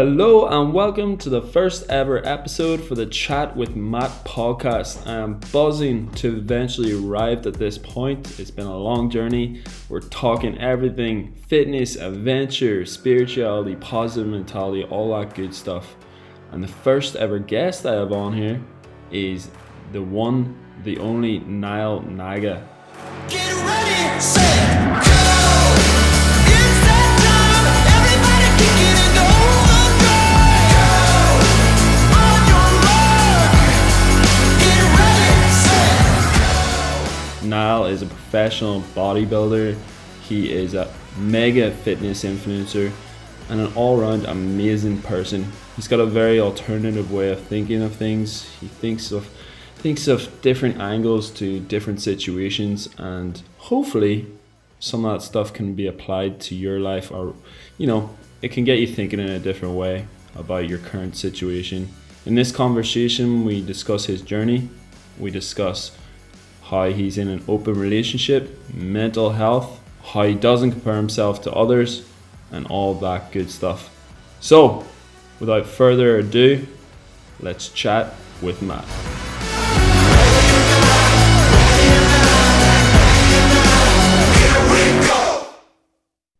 Hello and welcome to the first ever episode for the Chat with Matt podcast. I am buzzing to eventually arrive at this point. It's been a long journey. We're talking everything fitness, adventure, spirituality, positive mentality, all that good stuff. And the first ever guest I have on here is the one, the only Niall Naga. Get ready, set, Niall is a professional bodybuilder. He is a mega fitness influencer and an all-round amazing person. He's got a very alternative way of thinking of things. He thinks of thinks of different angles to different situations and hopefully some of that stuff can be applied to your life or you know, it can get you thinking in a different way about your current situation. In this conversation, we discuss his journey. We discuss how he's in an open relationship, mental health, how he doesn't compare himself to others, and all that good stuff. So, without further ado, let's chat with Matt.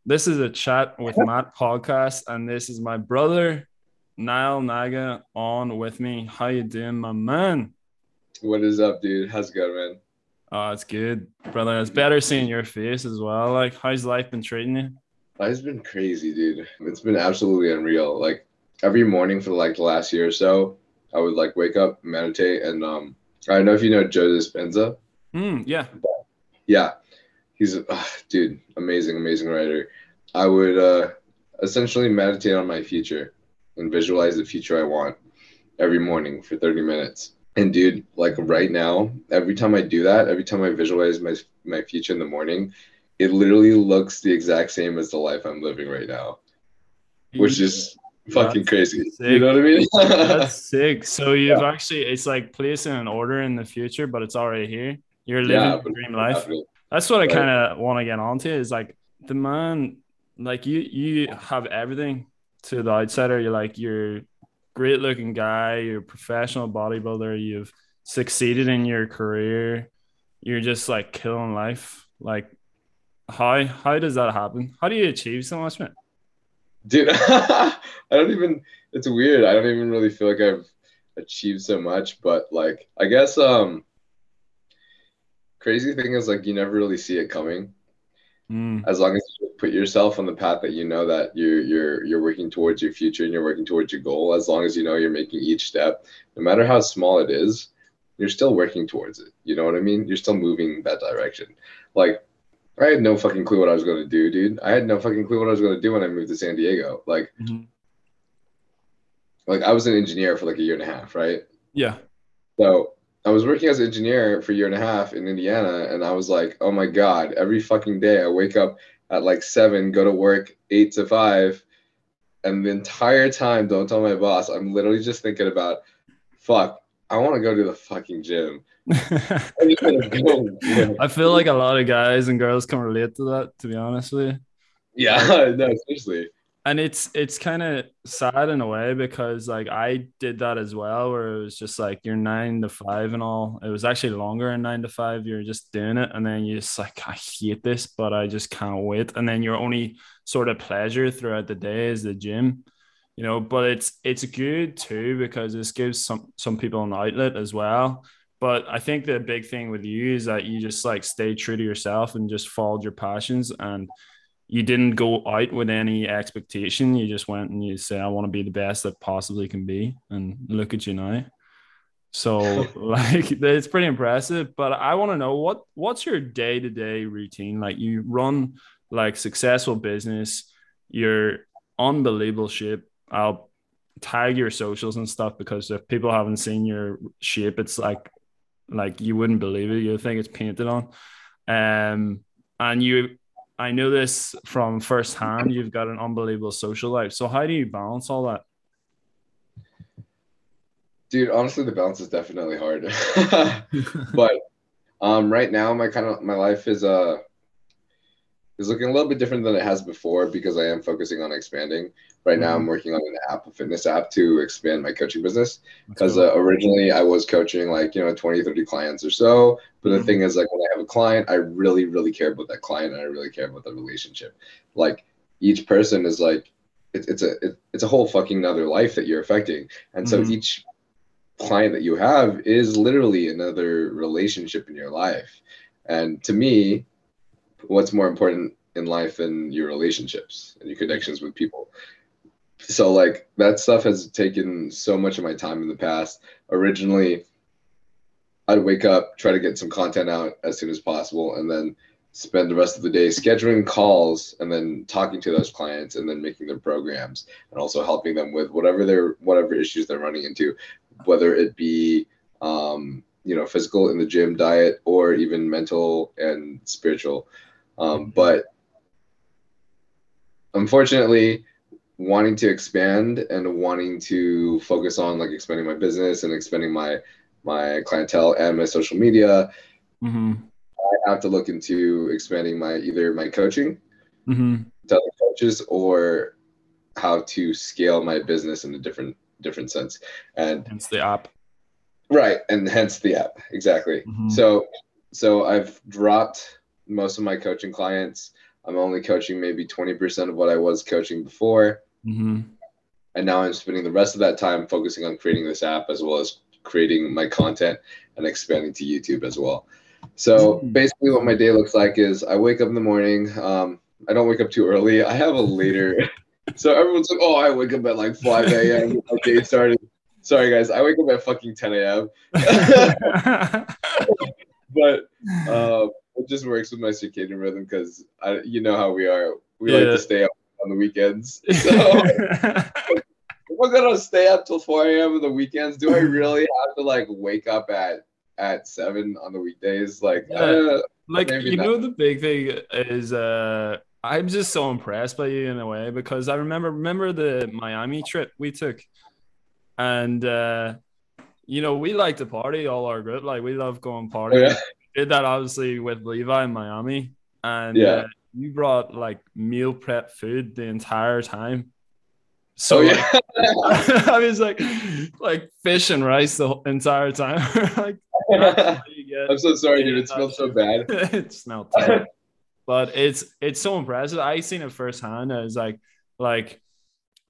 This is a chat with Matt podcast, and this is my brother Niall Naga on with me. How you doing, my man? What is up, dude? How's it going, man? Oh, it's good, brother. It's better seeing your face as well. Like, how's life been treating you? Life's been crazy, dude. It's been absolutely unreal. Like every morning for like the last year or so, I would like wake up, meditate, and um, I don't know if you know Joe Dispenza. Hmm. yeah. Yeah, he's a ah, dude, amazing, amazing writer. I would uh, essentially meditate on my future and visualize the future I want every morning for 30 minutes. And dude, like right now, every time I do that, every time I visualize my my future in the morning, it literally looks the exact same as the life I'm living right now, which is fucking That's crazy. sick. You know what I mean? That's sick. So you've actually it's like placing an order in the future, but it's already here. You're living Yeah, dream life. That's what I kind of want to get onto is like the man, like you you have everything to the outsider. You're like you're great looking guy. You're a professional bodybuilder. You've succeeded in your career. You're just like killing life. Like how how does that happen? How do you achieve so much, man? dude i don't even it's weird i don't even really feel like i've achieved so much but like i guess um crazy thing is like you never really see it coming Mm, as long as put yourself on the path that you know that you're you're you're working towards your future and you're working towards your goal as long as you know you're making each step no matter how small it is you're still working towards it you know what i mean you're still moving that direction like i had no fucking clue what i was going to do dude i had no fucking clue what i was going to do when i moved to san diego like mhm. like I was an engineer for like a year and a half, right? Yeah. So I was working as an engineer for a year and a half in Indiana, and I was like, oh my god, every fucking day I wake up at like seven, go to work eight to five, and the entire time, don't tell my boss, I'm literally just thinking about, fuck, I want to go to the fucking gym. I just wanna go to the gym. I feel like a lot of guys and girls can relate to that, to be honest with you. yeah, no, seriously. And it's it's kind of sad in a way because like I did that as well, where it was just like you're nine to five and all. It was actually longer than nine to five. You're just doing it, and then you're just like I hate this, but I just can't wait. And then your only sort of pleasure throughout the day is the gym, you know. But it's it's good too because this gives some some people an outlet as well. But I think the big thing with you is that you just like stay true to yourself and just followed your passions and you didn't go out with any expectation. You just went and you say, I want to be the best that possibly can be. And look at you now. So like it's pretty impressive. But I want to know what what's your day-to-day routine? Like you run like successful business, you're unbelievable shape. I'll tag your socials and stuff because if people haven't seen your shape, it's like like you wouldn't believe it. You'll think it's painted on. Um and you I know this from firsthand. You've got an unbelievable social life. So how do you balance all that? Dude, honestly, the balance is definitely hard. but um, right now, my kind of my life is uh is looking a little bit different than it has before because I am focusing on expanding. Right now, I'm working on an app, a fitness app, to expand my coaching business. Because uh, originally, I was coaching like you know 20, 30 clients or so. But the Mhm. thing is, like when I have a client, I really, really care about that client, and I really care about the relationship. Like each person is like, it's it's a it, it's a whole fucking other life that you're affecting, and so Mhm. each client that you have is literally another relationship in your life. And to me, what's more important in life than your relationships and your connections with people? So like that stuff has taken so much of my time in the past. Originally, I'd wake up, try to get some content out as soon as possible, and then spend the rest of the day scheduling calls and then talking to those clients and then making their programs and also helping them with whatever their whatever issues they're running into, whether it be um, you know physical in the gym, diet, or even mental and spiritual. Um, but unfortunately, wanting to expand and wanting to focus on like expanding my business and expanding my my clientele and my social media, Mm-hmm. I have to look into expanding my either my coaching Mm-hmm. to other coaches or how to scale my business in a different different sense. And Hence the app. right, and hence the app. Exactly. Mhm. So so I've dropped most of my coaching clients. I'm only coaching maybe 20% of what I was coaching before. Mm-hmm. And now I'm spending the rest of that time focusing on creating this app as well as creating my content and expanding to YouTube as well. So Mm. basically, what my day looks like is I wake up in the morning. Um, I don't wake up too early. I have a later. so everyone's like, "Oh, I wake up at like 5 a.m. my day started." Sorry, guys. I wake up at fucking 10 a.m. but uh, it just works with my circadian rhythm because I, you know how we are. We like to stay up on the weekends. So I'm gonna stay up till 4 a.m. on the weekends, do I really have to like wake up at at seven on the weekdays? Like, Yeah. uh, like you not. know the big thing is uh i'm just so impressed by you in a way because i remember remember the miami trip we took and uh you know we like to party all our group like we love going party oh, yeah. Did that obviously with levi in miami and Yeah. uh, you brought like meal prep food the entire time so oh like, yeah. i was like like fish and rice the whole entire time like I'm so sorry, dude. It smells so bad. it smelled terrible. but it's it's so impressive. I seen it firsthand. It's like like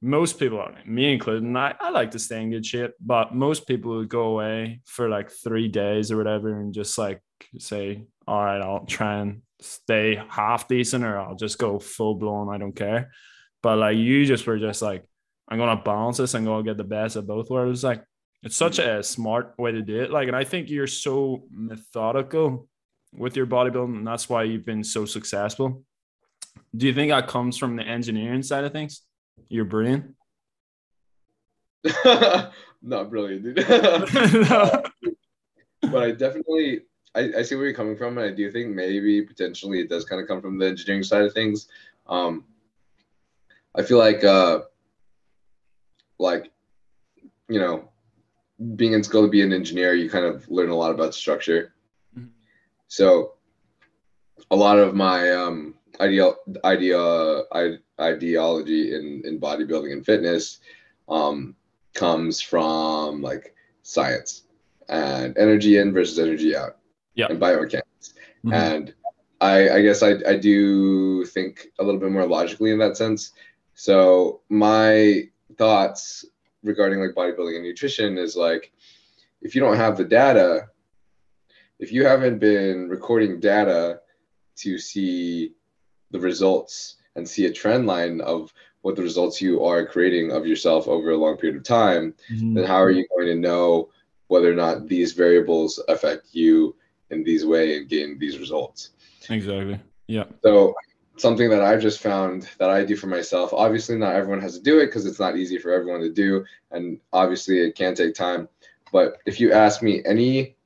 most people, me included, I, I like to stay in good shape, but most people would go away for like three days or whatever and just like say, all right, I'll try and stay half decent or I'll just go full blown. I don't care. But like you just were just like, I'm gonna balance this and go get the best of both worlds. Like it's such a smart way to do it. Like, and I think you're so methodical with your bodybuilding, and that's why you've been so successful. Do you think that comes from the engineering side of things? Your brain? Not brilliant, dude. no. but I definitely I, I see where you're coming from, and I do think maybe potentially it does kind of come from the engineering side of things. Um, I feel like uh, like you know, being in school to be an engineer, you kind of learn a lot about structure. Mhm. So a lot of my um, ideal idea ideology in in bodybuilding and fitness um, comes from like science and energy in versus energy out Yeah. and biomechanics Mhm. and I, I guess I, I do think a little bit more logically in that sense so my thoughts regarding like bodybuilding and nutrition is like if you don't have the data if you haven't been recording data to see the results and see a trend line of what the results you are creating of yourself over a long period of time Mhm. then how are you going to know whether or not these variables affect you in these way and gain these results Exactly. Yeah. so something that i've just found that i do for myself obviously not everyone has to do it because it's not easy for everyone to do and obviously it can take time but if you ask me any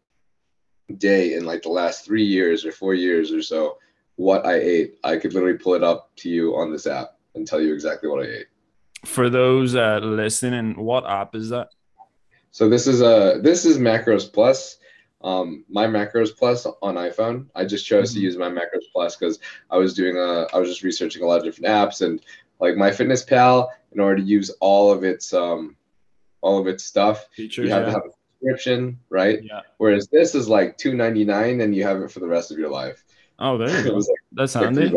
day in like the last three years or four years or so what i ate i could literally pull it up to you on this app and tell you exactly what i ate For those uh, listening, what app is that? So this is a this is Macros Plus. Um, my macros plus on iphone i just chose to Mhm. use my macros plus because i was doing a i was just researching a lot of different apps and like MyFitnessPal in order to use all of its um all of its stuff Features. you have to have a subscription right yeah. whereas this is like 299 and you have it for the rest of your life Oh, there you go. like, That's handy.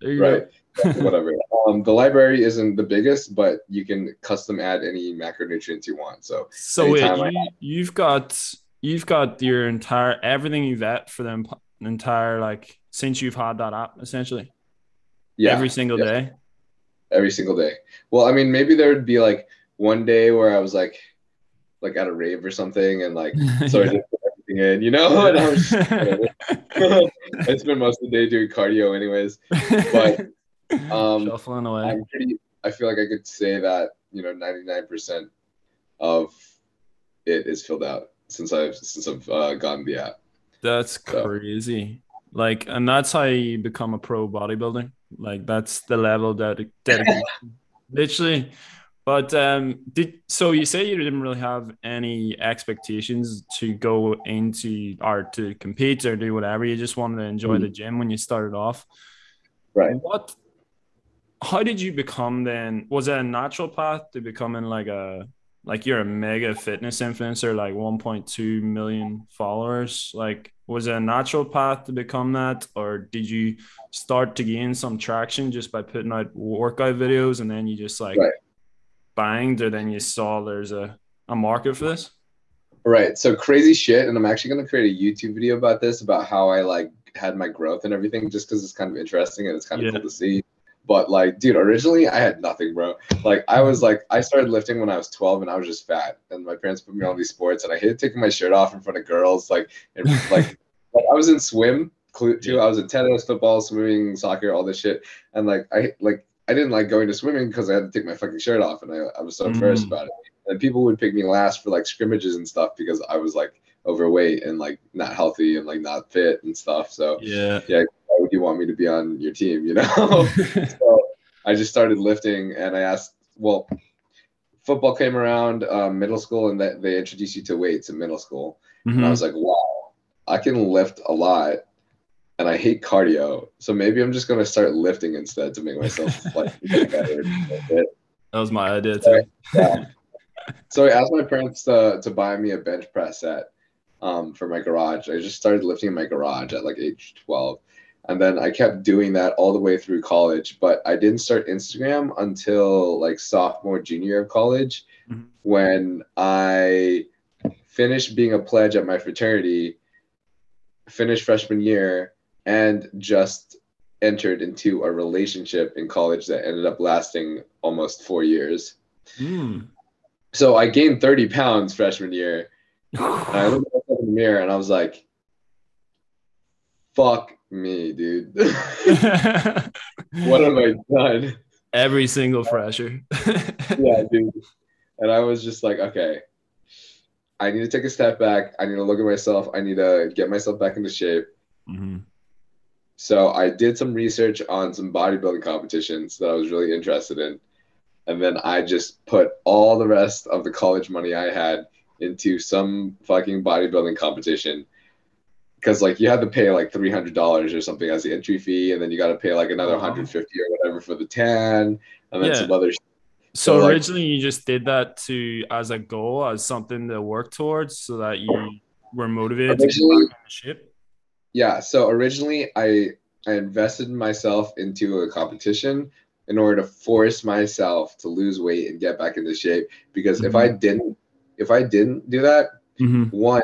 There you right go. whatever um the library isn't the biggest but you can custom add any macronutrients you want so So wait, you, you've got you've got your entire everything you've ate for the entire like since you've had that app essentially yeah every single yeah. day. every single day. Well, I mean, maybe there would be like one day where I was like, like at a rave or something, and like, so I just put everything in, you know. And I, was just, I spend most of the day doing cardio, anyways. But, Um, shuffling away. I'm pretty. I feel like I could say that you know, 99 percent of it is filled out since I've since I've uh, gotten the app. That's So- crazy. Like, and that's how you become a pro bodybuilder. Like, that's the level that dedication, literally. But um, did so you say you didn't really have any expectations to go into or to compete or do whatever. You just wanted to enjoy the gym when you started off. Right. What? How did you become then? Was it a natural path to becoming like a like you're a mega fitness influencer, like 1.2 million followers? Like, was it a natural path to become that, or did you start to gain some traction just by putting out workout videos and then you just like Right. banged, or then you saw there's a a market for this? Right. So crazy shit. And I'm actually going to create a YouTube video about this, about how I like had my growth and everything, just because it's kind of interesting and it's kind of Yeah. cool to see. But like, dude, originally I had nothing, bro. Like, I was like, I started lifting when I was 12 and I was just fat. And my parents put me on all these sports and I hated taking my shirt off in front of girls. Like, and like, like I was in swim too. I was in tennis, football, swimming, soccer, all this shit. And like, I like, I didn't like going to swimming because I had to take my fucking shirt off and I, I was so embarrassed Mm. about it and people would pick me last for like scrimmages and stuff because I was like overweight and like not healthy and like not fit and stuff. So Yeah. yeah, why would you want me to be on your team? You know. so I just started lifting and I asked, well, football came around um, middle school and that they introduced you to weights in middle school. And I Mhm. was like, wow, I can lift a lot. And I hate cardio, so maybe I'm just gonna start lifting instead to make myself like better. That was my idea too. Yeah. so I asked my parents to, to buy me a bench press set um, for my garage. I just started lifting in my garage at like age 12. And then I kept doing that all the way through college. But I didn't start Instagram until like sophomore, junior of college Mhm. when I finished being a pledge at my fraternity, finished freshman year, and just entered into a relationship in college that ended up lasting almost four years. Mm. So I gained 30 pounds freshman year. I at myself in the mirror and I was like, fuck me, dude. what have I done? Every single fresher. Yeah, dude. And I was just like, okay, I need to take a step back. I need to look at myself. I need to get myself back into shape. Mm-hmm. So I did some research on some bodybuilding competitions that I was really interested in. And then I just put all the rest of the college money I had into some fucking bodybuilding competition. Cause like you had to pay like three hundred dollars or something as the entry fee, and then you got to pay like another uh-huh. Wow. hundred fifty or whatever for the tan, and then Yeah. some other. So, So, like- originally, you just did that to as a goal, as something to work towards, so that you were motivated to get back in the ship. Yeah. So originally, I I invested myself into a competition in order to force myself to lose weight and get back into shape. Because if I mm-hmm. didn't, if I didn't do that, Mhm. one,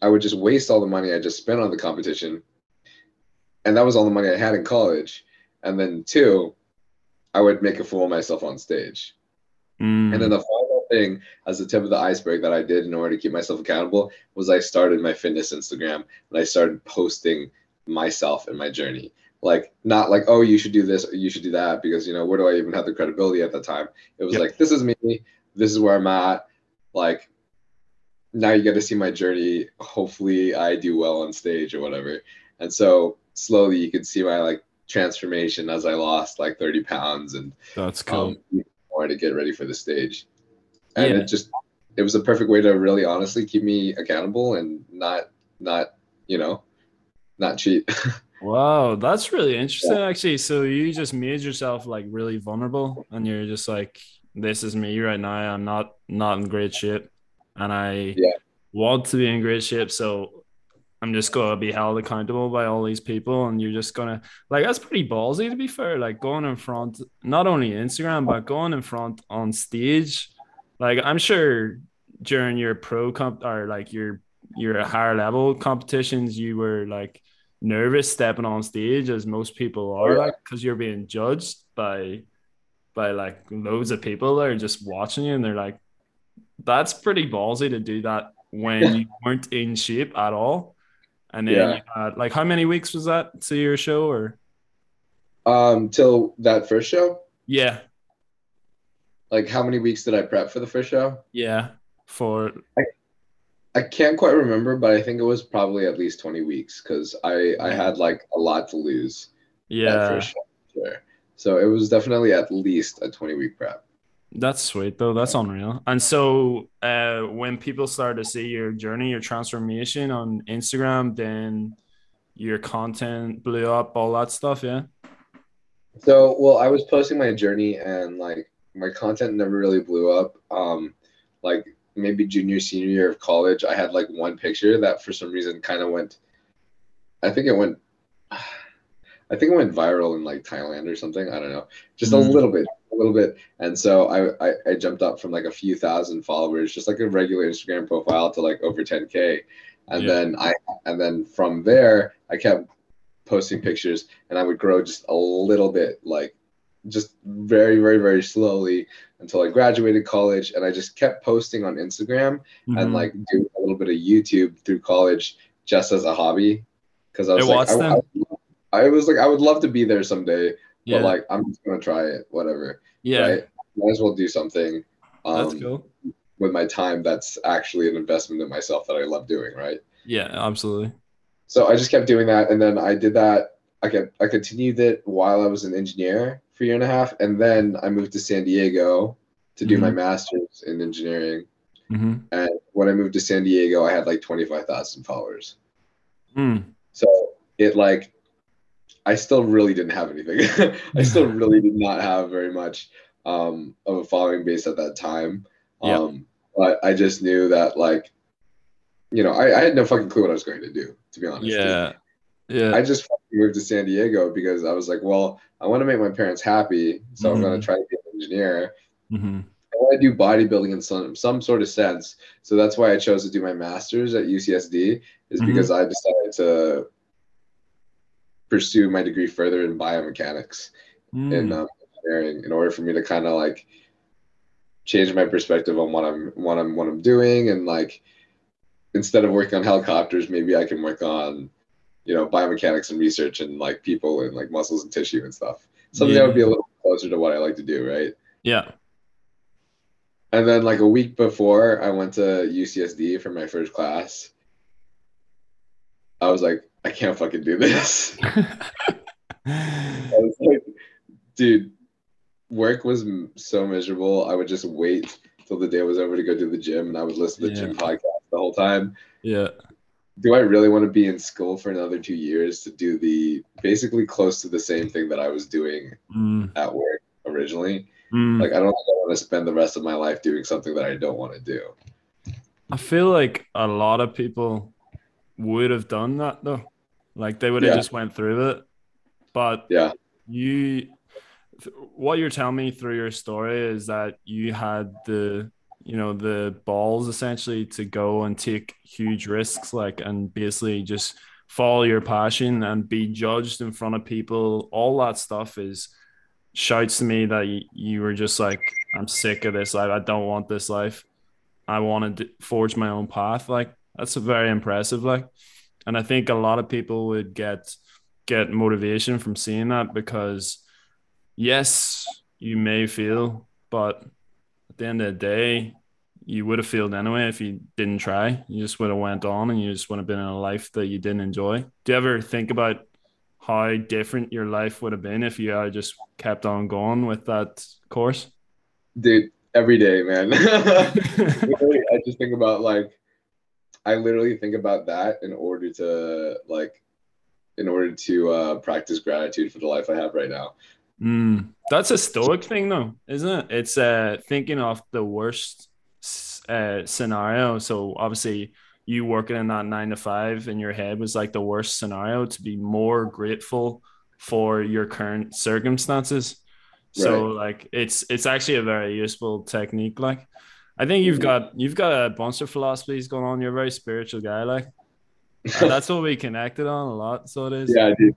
I would just waste all the money I just spent on the competition, and that was all the money I had in college. And then two, I would make a fool of myself on stage. Mm. And then the final thing, as the tip of the iceberg, that I did in order to keep myself accountable was I started my fitness Instagram and I started posting myself and my journey. Like, not like, oh, you should do this, or you should do that, because, you know, where do I even have the credibility at the time? It was Yep. like, this is me, this is where I'm at. Like, now you get to see my journey. Hopefully, I do well on stage or whatever. And so, slowly, you could see my like transformation as I lost like 30 pounds and That's cool. um, more to get ready for the stage. And Yeah. it just, it was a perfect way to really honestly keep me accountable and not not you know, not cheat. Wow, that's really interesting actually. So you just made yourself like really vulnerable and you're just like this is me right now. I'm not not in great shape and I Yeah. want to be in great shape so I'm just going to be held accountable by all these people and you're just going to like that's pretty ballsy to be fair like going in front not only Instagram but going in front on stage like I'm sure during your pro comp or like your your higher level competitions you were like nervous stepping on stage as most people are Yeah. like because you're being judged by by like loads of people that are just watching you and they're like that's pretty ballsy to do that when you weren't in shape at all and then Yeah. had like how many weeks was that to your show or um, till that first show. yeah Like, how many weeks did I prep for the first show? yeah for I I can't quite remember, but I think it was probably at least 20 weeks because I I had like a lot to lose that yeah first show. Sure. So it was definitely at least a 20 week prep. That's sweet though. That's unreal. And so uh when people start to see your journey, your transformation on Instagram, then your content blew up, all that stuff, yeah. So, well, I was posting my journey and like my content never really blew up. Um, like maybe junior, senior year of college, I had like one picture that for some reason kind of went, I think it went, I think it went viral in like Thailand or something. I don't know, just a Mhm. little bit, a little bit. And so I, I, I jumped up from like a few thousand followers, just like a regular Instagram profile to like over 10K. And Yeah. then I, and then from there, I kept posting pictures and I would grow just a little bit, like just very, very, very slowly until I graduated college. And I just kept posting on Instagram and Mhm. like doing a little bit of YouTube through college just as a hobby. Cause I was Hey, like, I, them? I, I was like, I would love to be there someday, yeah, but like, I'm just gonna try it, whatever. yeah, Right. Might as well do something that's um, cool. with my time that's actually an investment in myself that I love doing, right? Yeah, absolutely. So I just kept doing that, and then I did that. I kept I continued it while I was an engineer for a year and a half, and then I moved to San Diego to do my Mhm. master's in engineering. hmm And when I moved to San Diego, I had like twenty five thousand followers. Mm. So it like I still really didn't have anything. I still really did not have very much um, of a following base at that time. Yeah. Um, but I just knew that like, you know, I, I had no fucking clue what I was going to do, to be honest. Yeah, yeah, I just moved to San Diego because I was like, well, I want to make my parents happy, so I'm going to try to be an engineer. hmm I want to do bodybuilding in some some sort of sense. So that's why I chose to do my master's at UCSD, is Mhm. because I decided to pursue my degree further in biomechanics Mm. in um, engineering in order for me to kind of like change my perspective on what I'm what I'm what I'm doing and like instead of working on helicopters, maybe I can work on you know biomechanics and research and like people and like muscles and tissue and stuff. Something that would be a little closer to what I like to do, right? yeah, And then like a week before I went to UCSD for my first class, I was like, I can't fucking do this. I was like, dude, work was m- so miserable. I would just wait till the day was over to go to the gym, and I would listen to the gym podcast the whole time. yeah, Do I really want to be in school for another two years to do the basically close to the same thing that I was doing Mm. at work originally? Mm. Like, I don't think I want to spend the rest of my life doing something that I don't want to do. I feel like a lot of people would have done that though. Like they would have Yeah. just went through it. But Yeah. you what you're telling me through your story is that you had the you know the balls essentially to go and take huge risks like and basically just follow your passion and be judged in front of people all that stuff is shouts to me that you, you were just like i'm sick of this life i don't want this life i want to forge my own path like that's very impressive like and i think a lot of people would get get motivation from seeing that because yes you may feel but at the end of the day you would have failed anyway if you didn't try. You just would have went on and you just would have been in a life that you didn't enjoy. Do you ever think about how different your life would have been if you had just kept on going with that course? Dude, every day, man. Literally, I just think about like I literally think about that in order to like, in order to uh, practice gratitude for the life I have right now. Mm, that's a stoic thing, though, isn't it? It's uh, thinking of the worst uh, scenario. So obviously, you working in that nine to five in your head was like the worst scenario. To be more grateful for your current circumstances. So like, it's it's actually a very useful technique. Like, I think you've Mhm. got you've got a bunch of philosophies going on. You're a very spiritual guy. Like, that's what we connected on a lot. So it is. yeah, I do.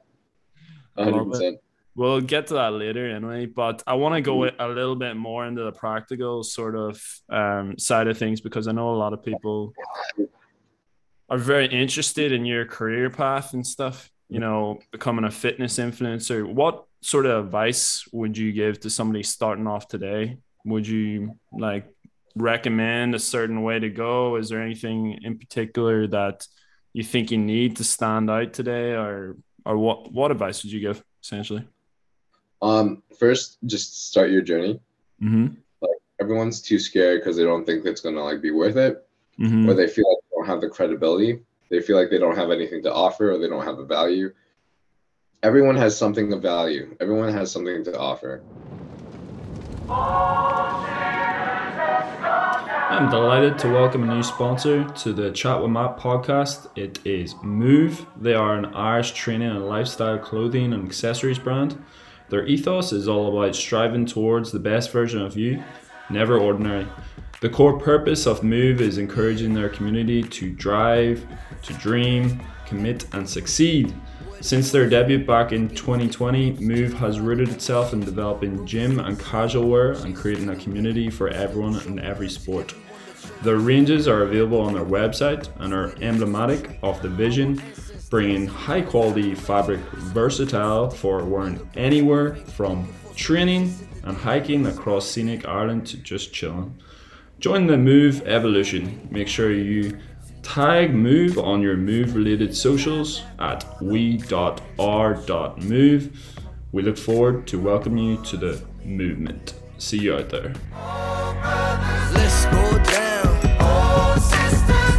Hundred percent. We'll get to that later anyway, but I want to go Mhm. a little bit more into the practical sort of um, side of things because I know a lot of people are very interested in your career path and stuff, you know, becoming a fitness influencer. What sort of advice would you give to somebody starting off today? Would you like recommend a certain way to go? Is there anything in particular that you think you need to stand out today or or what what advice would you give essentially? Um, first, just start your journey. Mm-hmm. Like everyone's too scared because they don't think it's gonna like be worth it, Mm-hmm. or they feel like they don't have the credibility. They feel like they don't have anything to offer, or they don't have a value. Everyone has something of value. Everyone has something to offer. I'm delighted to welcome a new sponsor to the Chat with Matt podcast. It is Move. They are an Irish training and lifestyle clothing and accessories brand. Their ethos is all about striving towards the best version of you, never ordinary. The core purpose of Move is encouraging their community to drive, to dream, commit, and succeed. Since their debut back in 2020, Move has rooted itself in developing gym and casual wear and creating a community for everyone in every sport. Their ranges are available on their website and are emblematic of the vision, bringing high quality fabric versatile for wearing anywhere from training and hiking across scenic Ireland to just chilling. Join the Move evolution. Make sure you tag Move on your Move related socials at we.r.move. We look forward to welcoming you to the movement. See you out there. Let's go down. Oh,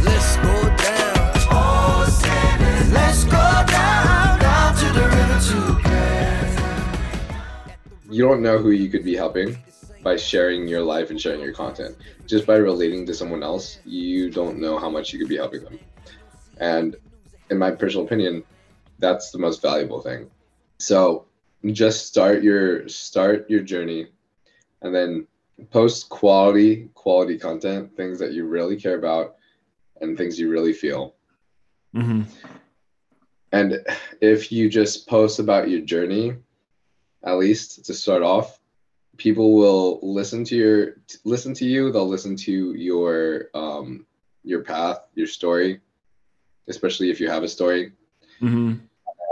Let's go down. Oh, Let's go down, down to the river to You don't know who you could be helping by sharing your life and sharing your content. Just by relating to someone else, you don't know how much you could be helping them. And in my personal opinion, that's the most valuable thing. So just start your start your journey and then post quality quality content, things that you really care about and things you really feel. Mm-hmm. And if you just post about your journey, at least to start off, people will listen to your listen to you. They'll listen to your um, your path, your story, especially if you have a story, Mm-hmm.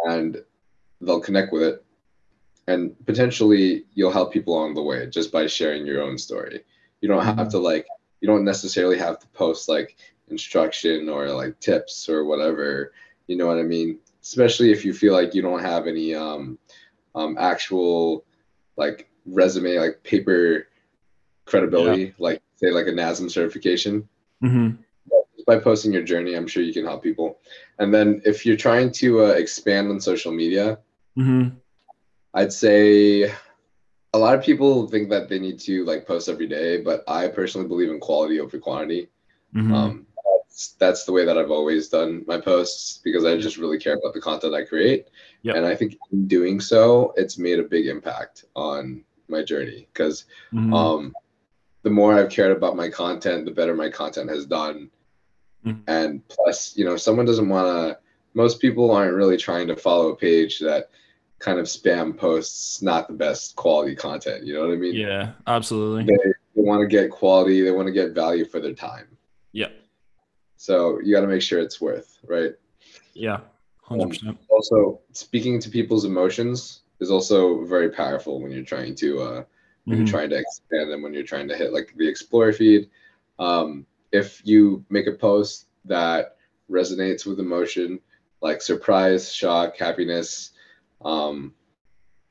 and they'll connect with it. And potentially, you'll help people along the way just by sharing your own story. You don't have to like. You don't necessarily have to post like instruction or like tips or whatever. You know what I mean? Especially if you feel like you don't have any um, um, actual like resume, like paper credibility, like say like a NASM certification. Mm-hmm. By posting your journey, I'm sure you can help people. And then if you're trying to uh, expand on social media, Mm-hmm. I'd say a lot of people think that they need to like post every day, but I personally believe in quality over quantity. Mm-hmm. Um, that's, that's the way that I've always done my posts because I just really care about the content I create. Yep. And I think in doing so, it's made a big impact on my journey because Mm-hmm. um, the more I've cared about my content, the better my content has done. Mhm. And plus, you know, someone doesn't want to, most people aren't really trying to follow a page that kind of spam posts not the best quality content. You know what I mean? yeah, absolutely. They, they want to get quality, they want to get value for their time. Yeah, So you got to make sure it's worth, right? yeah, hundred percent. Also, speaking to people's emotions is also very powerful when you're trying to uh, when Mhm. you're trying to expand them, when you're trying to hit like the explore feed. Um, if you make a post that resonates with emotion, like surprise, shock, happiness, um,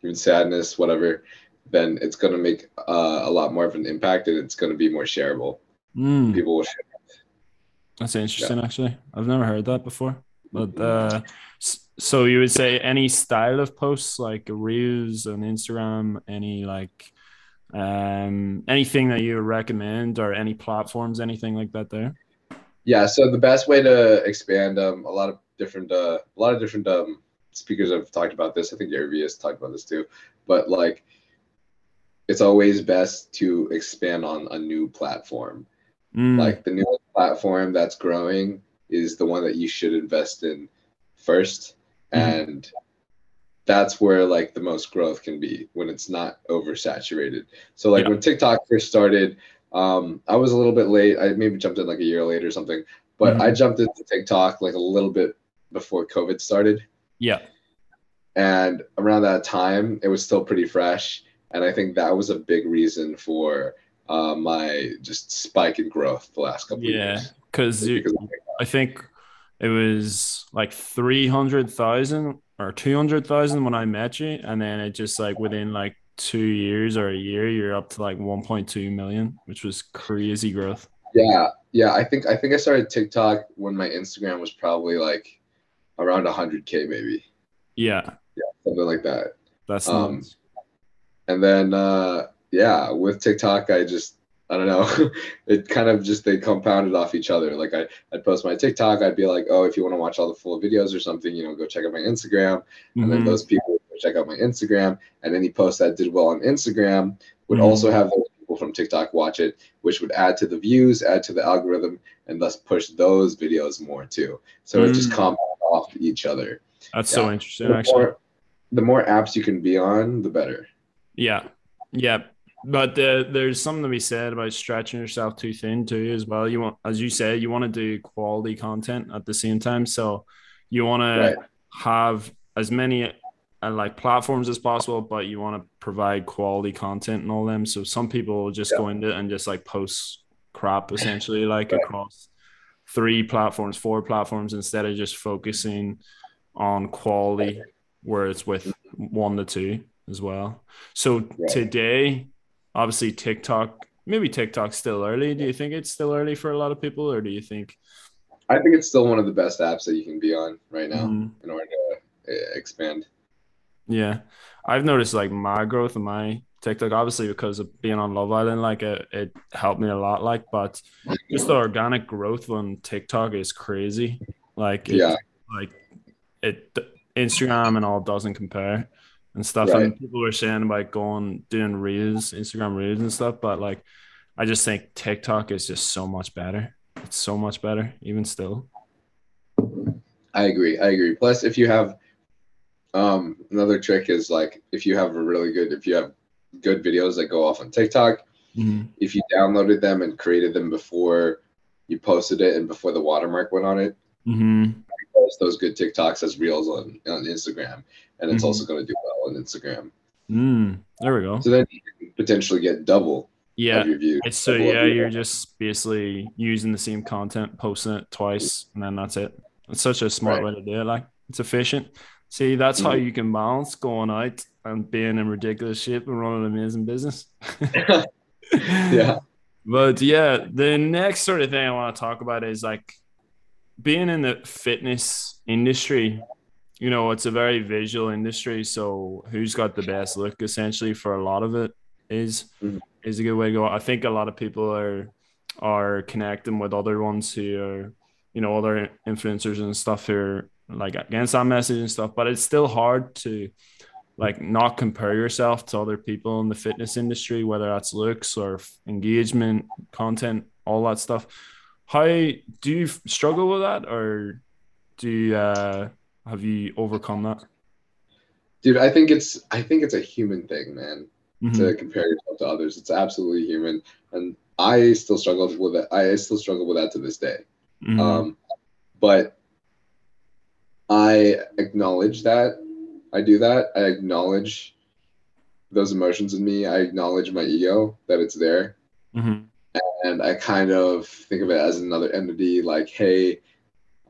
even sadness, whatever, then it's going to make uh, a lot more of an impact and it's going to be more shareable. Mm. People will share. It. That's interesting, actually. I've never heard that before. But uh, so you would say any style of posts like reels on Instagram, any like um anything that you recommend or any platforms, anything like that there? Yeah, so the best way to expand um, a lot of different uh, a lot of different um, speakers have talked about this. I think Gary Vee has talked about this too. But like it's always best to expand on a new platform. Mm, Like the new platform that's growing is the one that you should invest in 1st Mhm. And that's where like the most growth can be when it's not oversaturated. So like Yeah. when TikTok first started, um, I was a little bit late. I maybe jumped in like a year late or something, but Mhm. I jumped into TikTok like a little bit before COVID started. yeah. And around that time, it was still pretty fresh. And I think that was a big reason for uh, my just spike in growth the last couple of Yeah. years. Because Because I think it was like 300,000 or 200,000 when I met you. And then it just like within like two years or a year, you're up to like 1.2 million, which was crazy growth. Yeah, yeah. I think I think I started TikTok when my Instagram was probably like around 100k maybe, Yeah. Yeah. Something like that. That's Um, nuts. And then uh, yeah, with TikTok, I just I don't know. it kind of just they compounded off each other. Like I, I'd post my TikTok, I'd be like, oh, if you want to watch all the full videos or something, you know, go check out my Instagram. And then Mhm. those people would check out my Instagram, and any post that did well on Instagram would Mhm. also have those people from TikTok watch it, which would add to the views, add to the algorithm, and thus push those videos more too. So it just compounded off each other. That's so interesting, The actually. more, the more apps you can be on, the better. Yeah. Yeah. But uh, there's something to be said about stretching yourself too thin too as well. You want, as you said, you want to do quality content at the same time. So you want to Right. have as many uh, like platforms as possible, but you want to provide quality content and all them. So some people just Yeah. go into and just like post crap essentially like Right. across three platforms, four platforms instead of just focusing on quality where it's with one to two as well. So today, obviously TikTok, maybe TikTok's still early. Do you think it's still early for a lot of people, or do you think? I think it's still one of the best apps that you can be on right now Mm, in order to uh, expand. yeah, I've noticed like my growth in my TikTok, obviously because of being on Love Island, like it, it helped me a lot. Like, but just the organic growth on TikTok is crazy. Like, Yeah. like it Instagram and all doesn't compare and stuff. Right. And people were saying about going doing reels, Instagram reels and stuff, but like I just think TikTok is just so much better. It's so much better, even still. I agree. I agree. Plus, if you have um, another trick is like if you have a really good, if you have good videos that go off on TikTok, if you downloaded them and created them before you posted it and before the watermark went on it, Mm-hmm. post those good TikToks as reels on, on Instagram, and it's Mhm. also going to do well on Instagram. Mm, there we go. So then you can potentially get double Yeah. of your views. It's so yeah, you're just basically using the same content, posting it twice, and then that's it. It's such a smart Right. way to do it. Like it's efficient. See, that's how Mhm. you can balance going out and being in ridiculous shape and running an amazing business. yeah. But yeah, the next sort of thing I want to talk about is like being in the fitness industry. You know, it's a very visual industry, so who's got the best look essentially for a lot of it is Mhm. is a good way to go. I think a lot of people are are connecting with other ones who are, you know, other influencers and stuff who are like against that message and stuff. But it's still hard to like not compare yourself to other people in the fitness industry, whether that's looks or engagement, content, all that stuff. How do you struggle with that, or do you, uh, have you overcome that? Dude, I think it's I think it's a human thing, man. Mhm. to compare yourself to others. It's absolutely human, and I still struggle with it. I still struggle with that to this day. Mhm. Um, but I acknowledge that I do that. I acknowledge those emotions in me. I acknowledge my ego that it's there, Mhm. and I kind of think of it as another entity. Like, hey,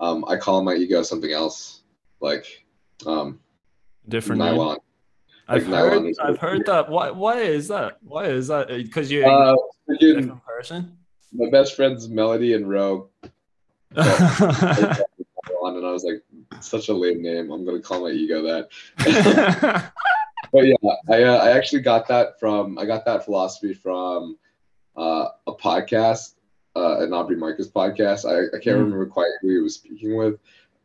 um, I call my ego something else, like um, Different. nylon. I've like heard. I've heard that. Why? Why is that? Why is that? Because you Uh, a freaking- different person. my best friends Melody and Ro on, and I was like, such a lame name. I'm gonna call my ego that. but yeah, I uh, I actually got that from I got that philosophy from uh, a podcast, uh, an Aubrey Marcus podcast. I, I can't Mm. remember quite who he was speaking with,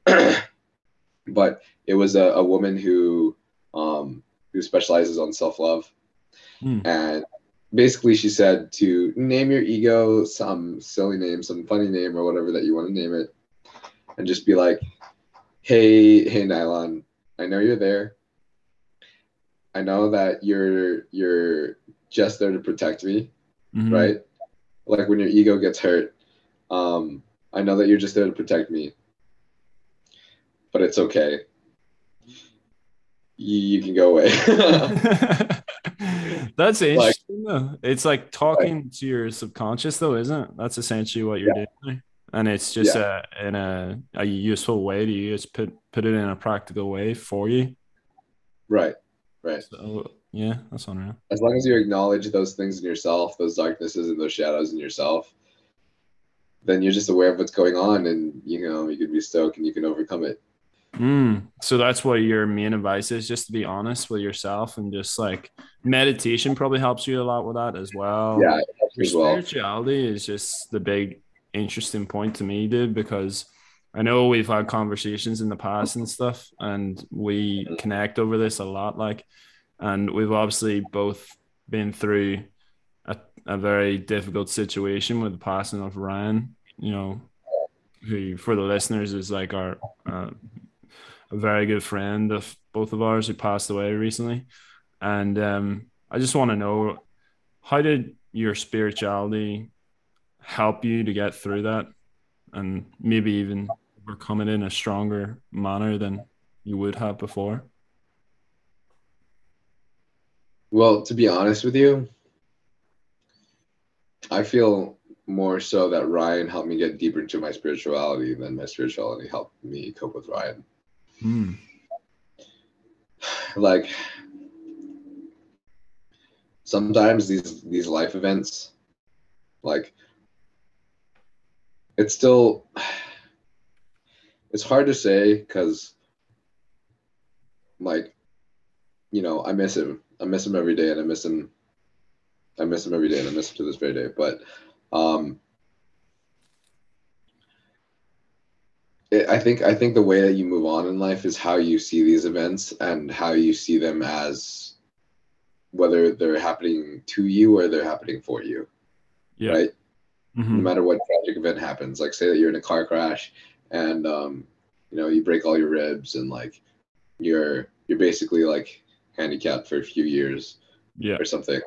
but it was a, a woman who um, who specializes on self love, Mm. and basically she said to name your ego some silly name, some funny name, or whatever that you want to name it, and just be like, "Hey, hey, Nylon, I know you're there. I know that you're you're just there to protect me, Mhm. right? Like when your ego gets hurt, um, I know that you're just there to protect me, but it's okay. You, you can go away. That's interesting though. It's like talking to your subconscious though, isn't it? That's essentially what you're doing. And it's just a in a, a useful way to use put put it in a practical way for you. right, right. So yeah, that's unreal. As long as you acknowledge those things in yourself, those darknesses and those shadows in yourself, then you're just aware of what's going on, and you know you can be stoked and you can overcome it. Mm. So that's what your main advice is, just to be honest with yourself and just like meditation probably helps you a lot with that as well. Yeah, Your as well. spirituality is just the big interesting point to me, dude, because I know we've had conversations in the past and stuff, and we connect over this a lot. Like, and we've obviously both been through a, a very difficult situation with the passing of Ryan, you know, who for the listeners is like our uh, a very good friend of both of ours who passed away recently. And um, I just want to know how did your spirituality help you to get through that and maybe even overcome it in a stronger manner than you would have before? Well, to be honest with you, I feel more so that Ryan helped me get deeper into my spirituality than my spirituality helped me cope with Ryan. Hmm. Like sometimes these these life events, like it's still it's hard to say because like you know i miss him i miss him every day and i miss him i miss him every day and i miss him to this very day but um it, i think i think the way that you move on in life is how you see these events and how you see them as whether they're happening to you or they're happening for you Yeah. right no Mhm. matter what tragic event happens. Like say that you're in a car crash and um, you know you break all your ribs and like you're you're basically like handicapped for a few years Yeah. or something.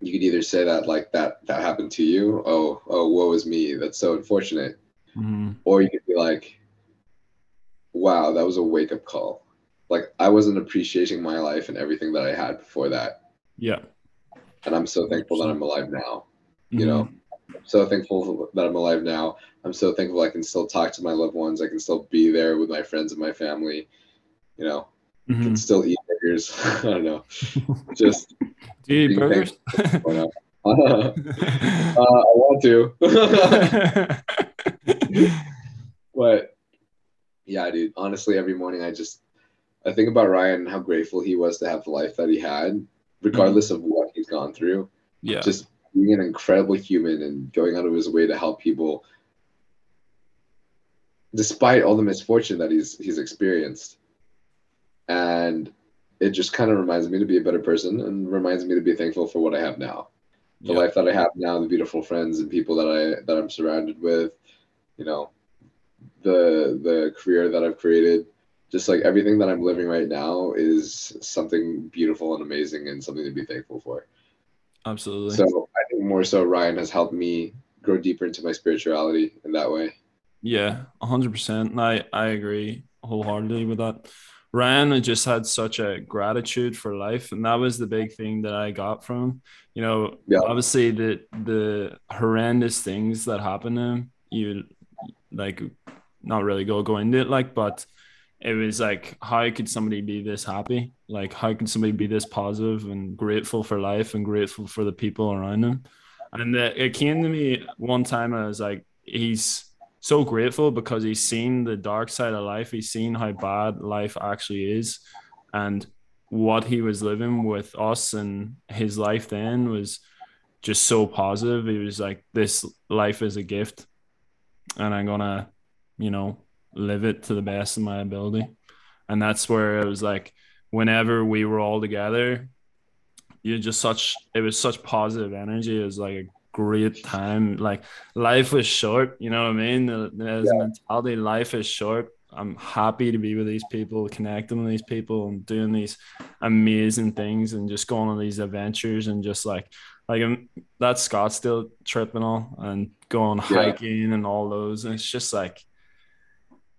You could either say that like that that happened to you. Oh oh woe is me. That's so unfortunate. Mhm. Or you could be like, wow, that was a wake up call. Like I wasn't appreciating my life and everything that I had before that, Yeah. and I'm so thankful that I'm alive now. You Mhm. know, I'm so thankful that I'm alive now. I'm so thankful I can still talk to my loved ones. I can still be there with my friends and my family. You know, I can still eat burgers. I don't know. Just Do you eat burgers? uh, I want to. but yeah, dude. Honestly, every morning I just I think about Ryan and how grateful he was to have the life that he had, regardless of what he's gone through. yeah. Just being an incredible human and going out of his way to help people despite all the misfortune that he's he's experienced and it just kind of reminds me to be a better person and reminds me to be thankful for what i have now the Yeah. life that i have now the beautiful friends and people that i that i'm surrounded with you know the the career that i've created just like everything that i'm living right now is something beautiful and amazing and something to be thankful for Absolutely. so I think more so Ryan has helped me grow deeper into my spirituality in that way. Yeah, hundred percent. I I agree wholeheartedly with that. Ryan just had such a gratitude for life, and that was the big thing that I got from him. You know, Yeah. obviously the the horrendous things that happened to him, you like not really go go into it, like, but it was like, how could somebody be this happy? Like, how could somebody be this positive and grateful for life and grateful for the people around them? And it came to me one time. I was like, he's so grateful because he's seen the dark side of life. He's seen how bad life actually is, and what he was living with us and his life then was just so positive. He was like, "This life is a gift, and I'm gonna, you know, live it to the best of my ability." And that's where it was like, whenever we were all together, you just such it was such positive energy. It was like a great time. Like life was short, you know what I mean? There's Yeah. mentality. Life is short. I'm happy to be with these people, connecting with these people, and doing these amazing things, and just going on these adventures, and just like like um, that Scottsdale trip and all, and going hiking and all those. And it's just like,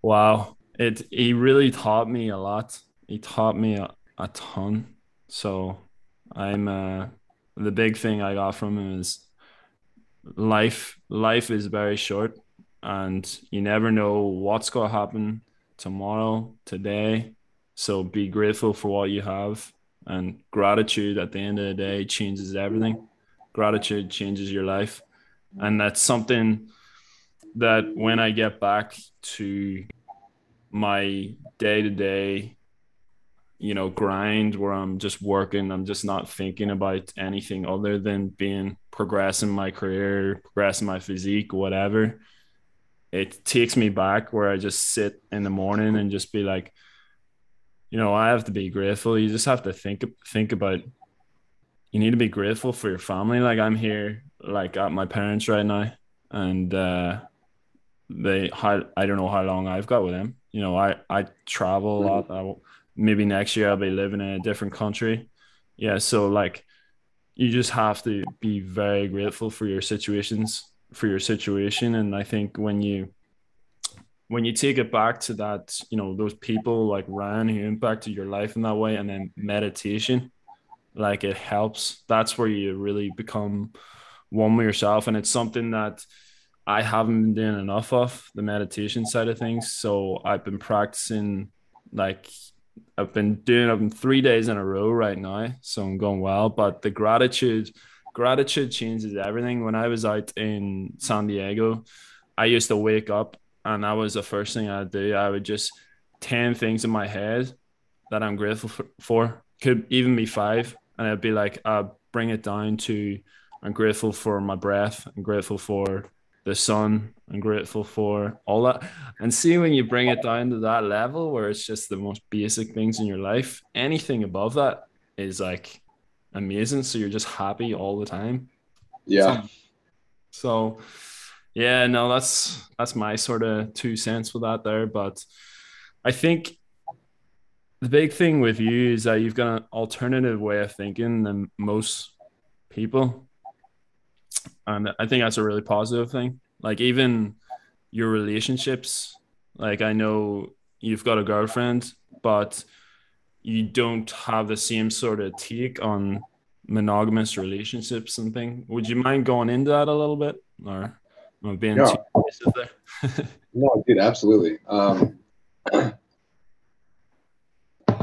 wow, it he really taught me a lot. He taught me a, a ton. So I'm uh the big thing I got from him is life life is very short and you never know what's going to happen tomorrow today so be grateful for what you have and gratitude at the end of the day changes everything gratitude changes your life and mm. that's something that when i get back to my day to day you know grind where i'm just working i'm just not thinking about anything other than being progressing my career progressing my physique whatever it takes me back where i just sit in the morning and just be like you know i have to be grateful. You just have to think think about you need to be grateful for your family like i'm here like at my parents right now and uh they how i don't know how long i've got with them you know i i travel a lot I, will- maybe next year I'll be living in a different country. Yeah, so like you just have to be very grateful for your situations, for your situation. And I think when you when you take it back to that, you know, those people like Ryan who impacted your life in that way, and then meditation, like it helps. That's where you really become one with yourself. And it's something that I haven't been doing enough of, the meditation side of things. So I've been practicing like I've been doing it in three days in a row right now, so I'm going well. But the gratitude, gratitude changes everything. When I was out in San Diego, I used to wake up and that was the first thing I'd do. I would just ten things in my head that I'm grateful for. Could even be five, and I'd be like, uh, bring it down to I'm grateful for my breath. I'm grateful for the sun. I'm grateful for all that. And see when you bring it down to that level where it's just the most basic things in your life, anything above that is like amazing. So you're just happy all the time. Yeah. So yeah, no, that's that's my sort of two cents with that there. But I think the big thing with you is that you've got an alternative way of thinking than most people. And I think that's a really positive thing. Like even your relationships, like I know you've got a girlfriend, but you don't have the same sort of take on monogamous relationships and thing. Would you mind going into that a little bit? Or am I being Yeah. too there? No, dude, absolutely. Um,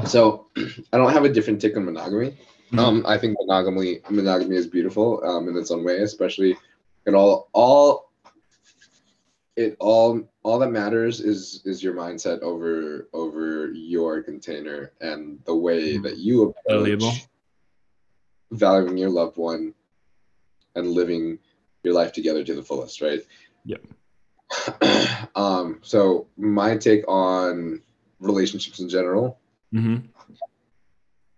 so I don't have a different take on monogamy. Mhm. Um, I think monogamy monogamy is beautiful um, in its own way, especially it all all it all all that matters is is your mindset over over your container and the way Mhm. that you Valuable. approach valuing your loved one and living your life together to the fullest, right? Yep. um, so my take on relationships in general, hmm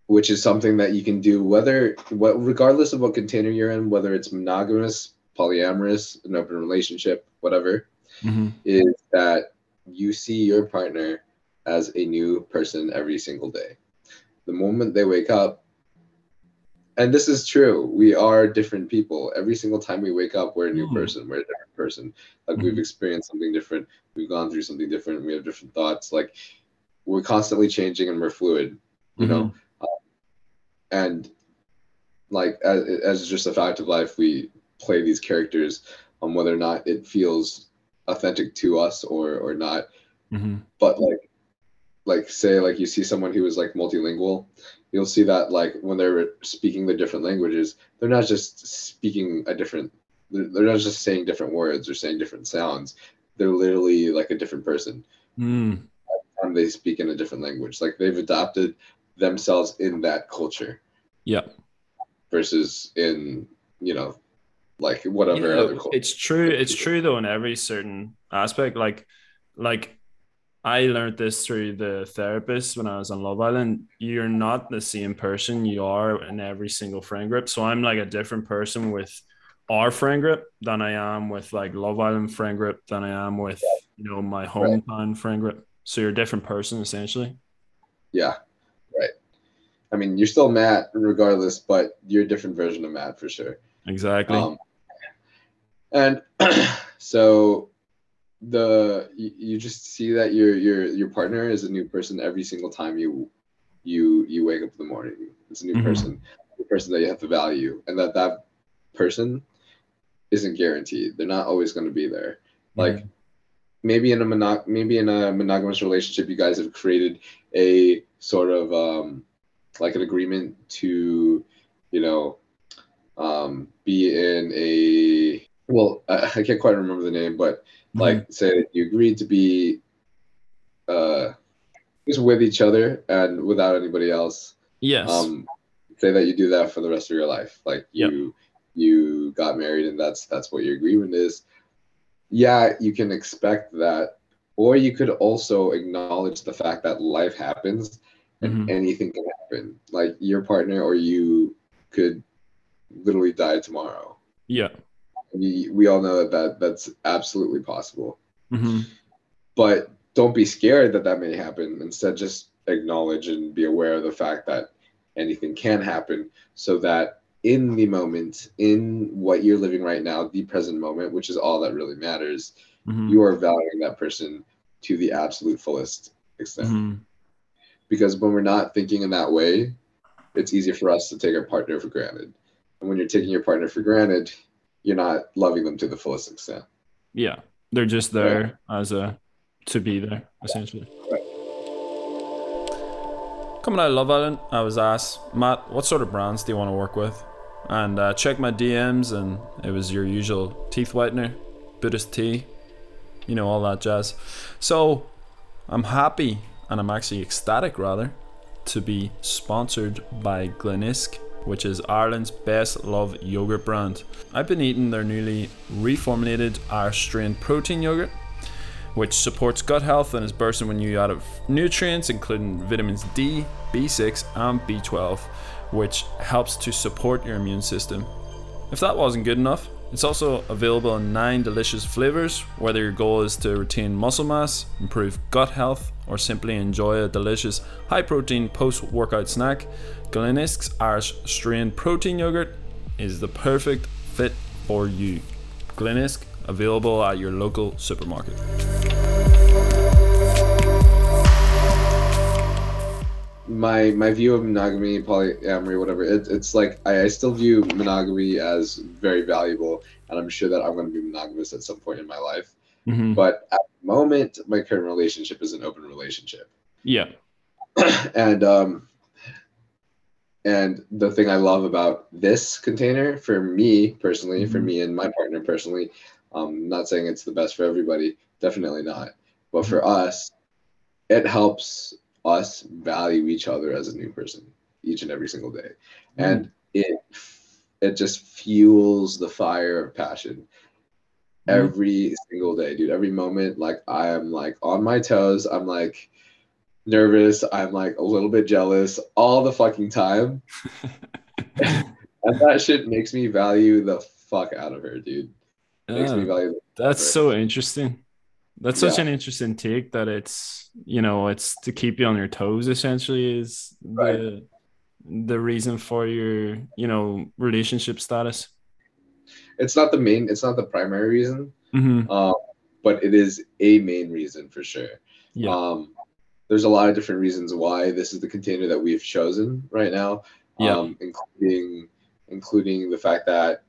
which is something that you can do whether what regardless of what container you're in, whether it's monogamous, polyamorous, an open relationship, whatever, hmm is that you see your partner as a new person every single day. The moment they wake up, and this is true, we are different people. Every single time we wake up, we're a new Mhm. person. We're a different person. Like we've Mhm. experienced something different. We've gone through something different. We have different thoughts. Like we're constantly changing and we're fluid, you know? and like as, as just a fact of life we play these characters on whether or not it feels authentic to us or or not hmm but like like say like you see someone who is like multilingual you'll see that like when they're speaking the different languages they're not just speaking a different they're, they're not just saying different words or saying different sounds. They're literally like a different person. Mm, time they speak in a different language. Like they've adopted themselves in that culture yeah. versus in you know like whatever Yeah, other culture. it's true. It's true though in every certain aspect. Like, like I learned this through the therapist when I was on Love Island. You're not the same person you are in every single friend group. So I'm like a different person with our friend group than I am with like Love Island friend group than I am with you know my hometown friend group. So you're a different person essentially. Yeah, right. I mean, you're still Matt regardless, but you're a different version of Matt for sure. Exactly. Um, and so the you, you just see that your your your partner is a new person every single time you you you wake up in the morning. It's a new Mhm. person, a person that you have to value, and that that person isn't guaranteed. They're not always going to be there. Like maybe in a monog- maybe in a monogamous relationship, you guys have created a sort of um, like an agreement to, you know, um, be in a well, I, I can't quite remember the name, but Mhm. like say you agreed to be uh, just with each other and without anybody else yes. um say that you do that for the rest of your life like Yep. you you got married and that's that's what your agreement is yeah you can expect that. Or you could also acknowledge the fact that life happens and Mhm. anything can happen. Like your partner or you could literally die tomorrow. Yeah. we, we all know that, that that's absolutely possible. Hmm but don't be scared that that may happen. Instead just acknowledge and be aware of the fact that anything can happen so that in the moment in what you're living right now the present moment which is all that really matters hmm you are valuing that person to the absolute fullest extent. Hmm because when we're not thinking in that way it's easy for us to take our partner for granted. And when you're taking your partner for granted you're not loving them to the fullest extent. Yeah, they're just there as a to be there essentially. Coming out of Love Island, I was asked, Matt, what sort of brands do you want to work with? And uh, check my DMs, and it was your usual teeth whitener, Buddhist tea, you know, all that jazz. So I'm happy, and I'm actually ecstatic rather, to be sponsored by Glenisk, which is Ireland's best loved yogurt brand. I've been eating their newly reformulated Irish strain protein yogurt, which supports gut health and is bursting with new of nutrients, including vitamins D, B6, and B12, which helps to support your immune system. If that wasn't good enough, it's also available in nine delicious flavors. Whether your goal is to retain muscle mass, improve gut health, or simply enjoy a delicious high protein post workout snack, Glenisk's Irish strain protein yogurt is the perfect fit for you. Glenisk, available at your local supermarket. My my view of monogamy, polyamory, whatever, it, it's like I, I still view monogamy as very valuable, and I'm sure that I'm going to be monogamous at some point in my life. Mm-hmm. But at the moment, my current relationship is an open relationship, Yeah. and um, and the thing I love about this container, for me personally, for Mhm. me and my partner personally, um, not saying it's the best for everybody, definitely not, but for us, it helps us value each other as a new person each and every single day. And it it just fuels the fire of passion Mhm. every single day dude. Every moment like i am like on my toes. I'm like nervous. I'm like a little bit jealous all the fucking time. And that shit makes me value the fuck out of her dude. Makes me value that's so interesting. That's such Yeah. an interesting take that it's you know it's to keep you on your toes essentially is the Right. the reason for your you know relationship status. it's not the main it's not the primary reason Mm-hmm. um, but it is a main reason for sure Yeah. Um, there's a lot of different reasons why this is the container that we've chosen right now. Yeah. Um, including including the fact that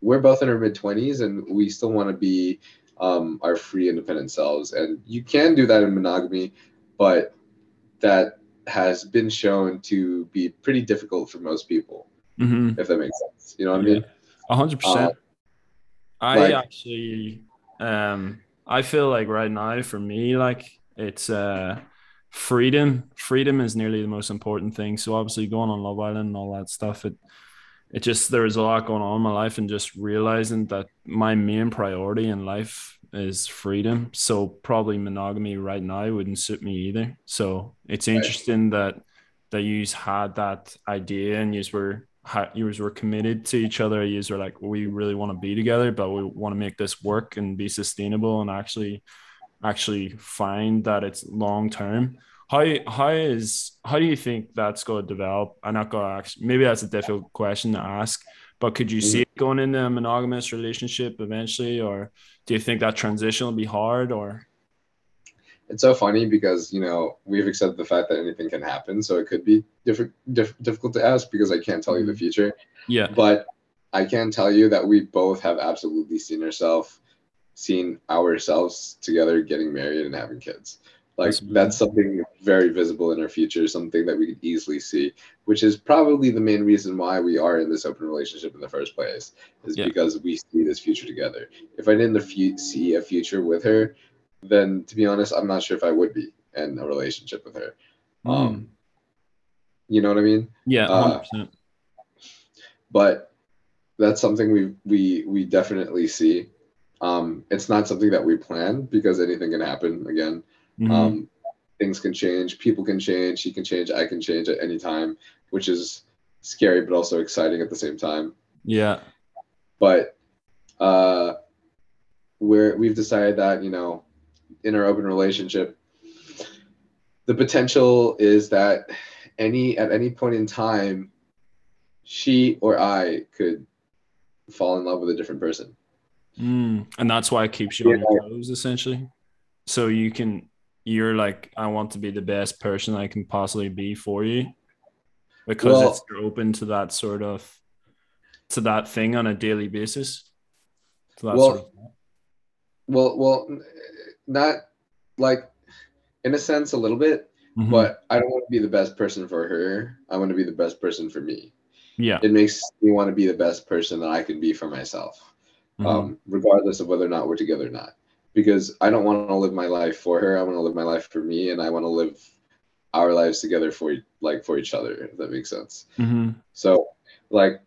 we're both in our mid twenties and we still want to be um, our free, independent selves. And you can do that in monogamy, but that has been shown to be pretty difficult for most people, Mm-hmm. if that makes sense. You know what I mean? A hundred percent. I Like- actually um I feel like right now for me like it's uh freedom freedom is nearly the most important thing so obviously going on Love Island and all that stuff it it just there was a lot going on in my life and just realizing that my main priority in life is freedom. So probably monogamy right now wouldn't suit me either. So it's Right. interesting that that you had that idea and you were you were committed to each other. You were like we really want to be together but we want to make this work and be sustainable and actually actually find that it's long term how how is how do you think that's going to develop? I'm not going to ask maybe that's a difficult question to ask but could you see mm-hmm. it going into a monogamous relationship eventually or do you think that transition will be hard or? It's so funny because you know we've accepted the fact that anything can happen, so it could be diff- diff- difficult to ask because I can't tell you the mm-hmm. future. yeah. But I can tell you that we both have absolutely seen ourselves, seen ourselves together getting married and having kids. Like That's something very visible in our future, something that we could easily see, which is probably the main reason why we are in this open relationship in the first place, is Yeah. because we see this future together. If I didn't see a future with her, then to be honest, I'm not sure if I would be in a relationship with her. Um, you know what I mean? yeah uh, 100% but that's something we we we definitely see. Um, it's not something that we plan because anything can happen. Again, Mhm. um, things can change, people can change, he can change, I can change at any time, which is scary but also exciting at the same time. yeah But uh, we're we've decided that you know, in our open relationship, the potential is that any at any point in time, she or I could fall in love with a different person. Mm, and that's why it keeps you on Yeah. your toes, essentially. So you can, you're like, I want to be the best person I can possibly be for you, because Well- it's you're open to that sort of, to that thing on a daily basis. To that Well, sort of, Well, well, not like in a sense a little bit, Mhm. but I don't want to be the best person for her. I want to be the best person for me. yeah, It makes me want to be the best person that I can be for myself. Mhm. um, regardless of whether or not we're together or not. Because I don't want to live my life for her. I want to live my life for me, and I want to live our lives together for like for each other. If that makes sense. Mhm. So, like,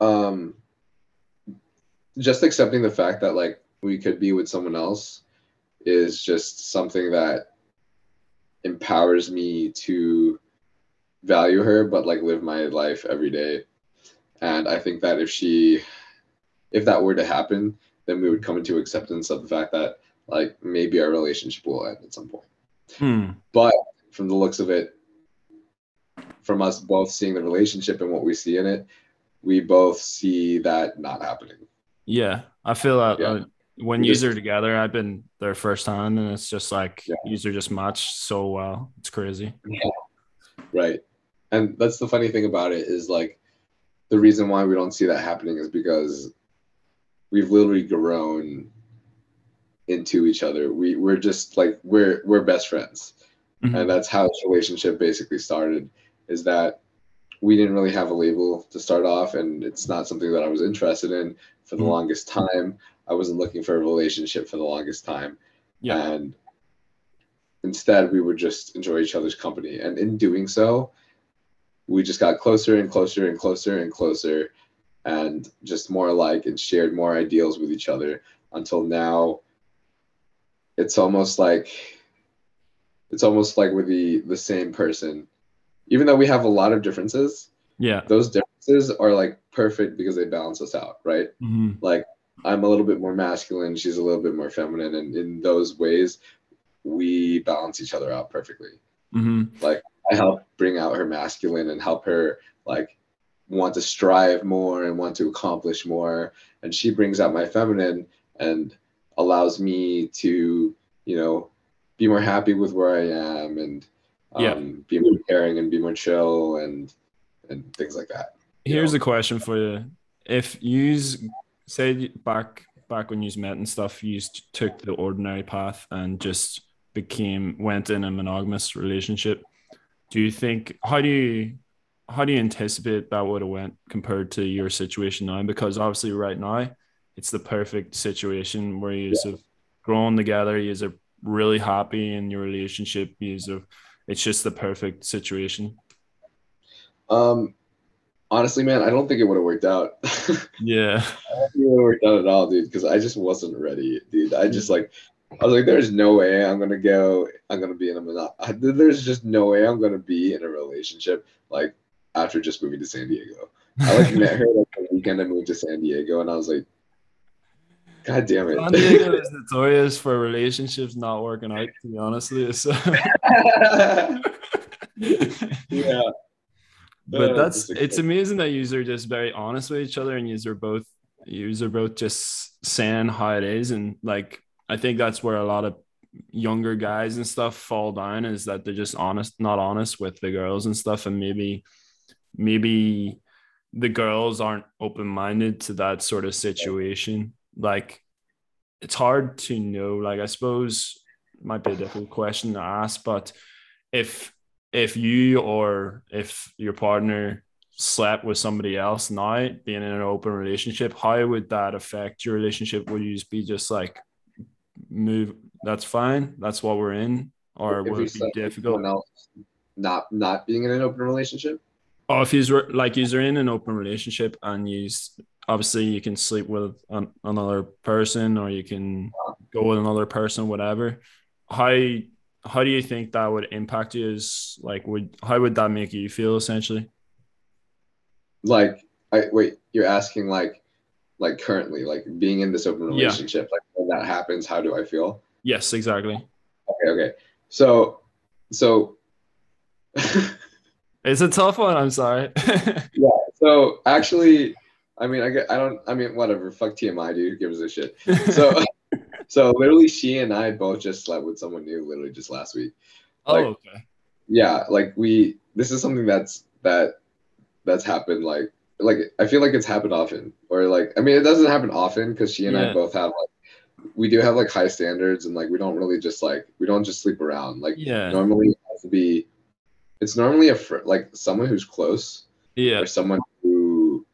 um, just accepting the fact that like we could be with someone else is just something that empowers me to value her, but like live my life every day. And I think that if she, if that were to happen, then we would come into acceptance of the fact that like maybe our relationship will end at some point Hmm. but from the looks of it from us both seeing the relationship and what we see in it we both see that not happening yeah, I feel that Yeah. uh, when We just- are together, I've been there firsthand, and it's just like Yeah. are just matched so well. It's crazy. right and that's the funny thing about it is like the reason why we don't see that happening is because we've literally grown into each other we we're just like we're we're best friends Mhm. and that's how this relationship basically started is that we didn't really have a label to start off and it's not something that i was interested in for the Mhm. longest time i wasn't looking for a relationship for the longest time Yeah. and instead we would just enjoy each other's company and in doing so we just got closer and closer and closer and closer and just more alike and shared more ideals with each other until now it's almost like it's almost like we're the the same person even though we have a lot of differences Yeah. those differences are like perfect because they balance us out right Mhm. like i'm a little bit more masculine she's a little bit more feminine and in those ways we balance each other out perfectly Mhm. I help bring out her masculine and help her like want to strive more and want to accomplish more. And she brings out my feminine and allows me to, you know, be more happy with where I am and um, Yeah. be more caring and be more chill and and things like that. Here's know. a question for you: If you say back back when you met and stuff, you took the ordinary path and just became went in a monogamous relationship, do you think how do you how do you anticipate that would have went compared to your situation now? Because obviously, right now, it's the perfect situation where you have grown together, you are really happy in your relationship, you are it's just the perfect situation. Um, honestly, man, I don't think it would have worked out. Yeah. I don't think it would have worked out at all, dude, because I just wasn't ready, dude. I just like, I was like, there's no way I'm gonna go. I'm gonna be in a mono- I- There's just no way I'm gonna be in a relationship like after just moving to San Diego. I like met her like the weekend I moved to San Diego, and I was like, God damn it! San. Diego is notorious for relationships not working out, to be honest with you. So yeah. but Uh, that's it's amazing that you are just very honest with each other and you are both you are both just saying how it is and like I think that's where a lot of younger guys and stuff fall down is that they're just honest not honest with the girls and stuff and maybe maybe the girls aren't open-minded to that sort of situation. Like it's hard to know. Like I suppose it might be a difficult question to ask but if if you or if your partner slept with somebody else now being in an open relationship how would that affect your relationship? Would you just be just like move that's fine that's what we're in or If would it be difficult? else not not being in an open relationship. Oh if you're like you're in an open relationship and you obviously you can sleep with an, another person or you can go with another person whatever how how do you think that would impact you is like would how would that make you feel essentially Like, I wait, you're asking like, like currently, like being in this open Yeah. relationship, like when that happens, how do I feel? yes exactly Okay, okay. So, so, it's a tough one i'm sorry yeah. so actually, I mean, I get, I don't, I mean, whatever. Fuck TMI, dude. Who gives a shit? So, so literally, she and I both just slept with someone new, literally just last week. oh okay Yeah, like we, this is something that's that, that's happened. Like, like I feel like it's happened often, or like, I mean, it doesn't happen often because she and Yeah. I both have like, we do have like high standards, and like we don't really just like we don't just sleep around. Like yeah normally it has to be, it's normally a fr- like someone who's close yeah. or someone who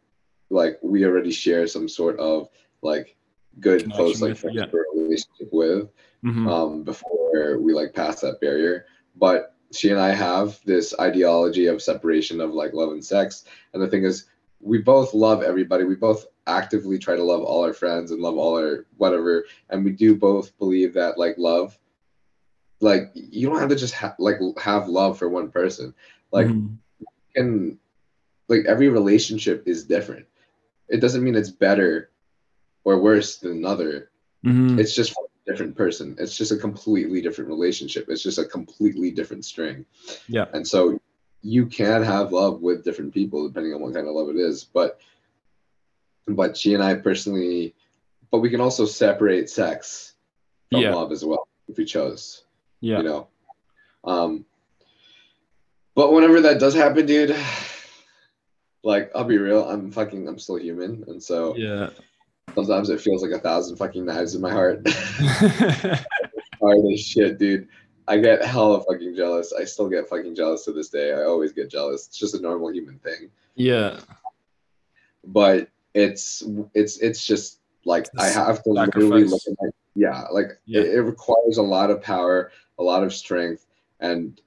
like we already share some sort of like good Connection close like with, friendship yeah. or relationship with Mhm. um before we like pass that barrier. But she and i have this ideology of separation of like love and sex. And the thing is we both love everybody. We both actively try to love all our friends and love all our whatever. And we do both believe that like love like you don't have to just ha- like have love for one person like Mhm. can like every relationship is different. It doesn't mean it's better or worse than another. Mhm. It's just for a different person. It's just a completely different relationship. It's just a completely different string. yeah And so you can have love with different people depending on what kind of love it is. But but she and I personally but we can also separate sex from Yeah. love as well if we chose yeah. you know? Um but whenever that does happen dude like i'll be real i'm fucking i'm still human and so yeah. sometimes it feels like a thousand fucking knives in my heart. Hard as shit dude. I get hella fucking jealous. I still get fucking jealous to this day. I always get jealous. It's just a normal human thing. Yeah. But it's it's it's just like It's I have to literally look at my yeah like Yeah. It, it requires a lot of power, a lot of strength, and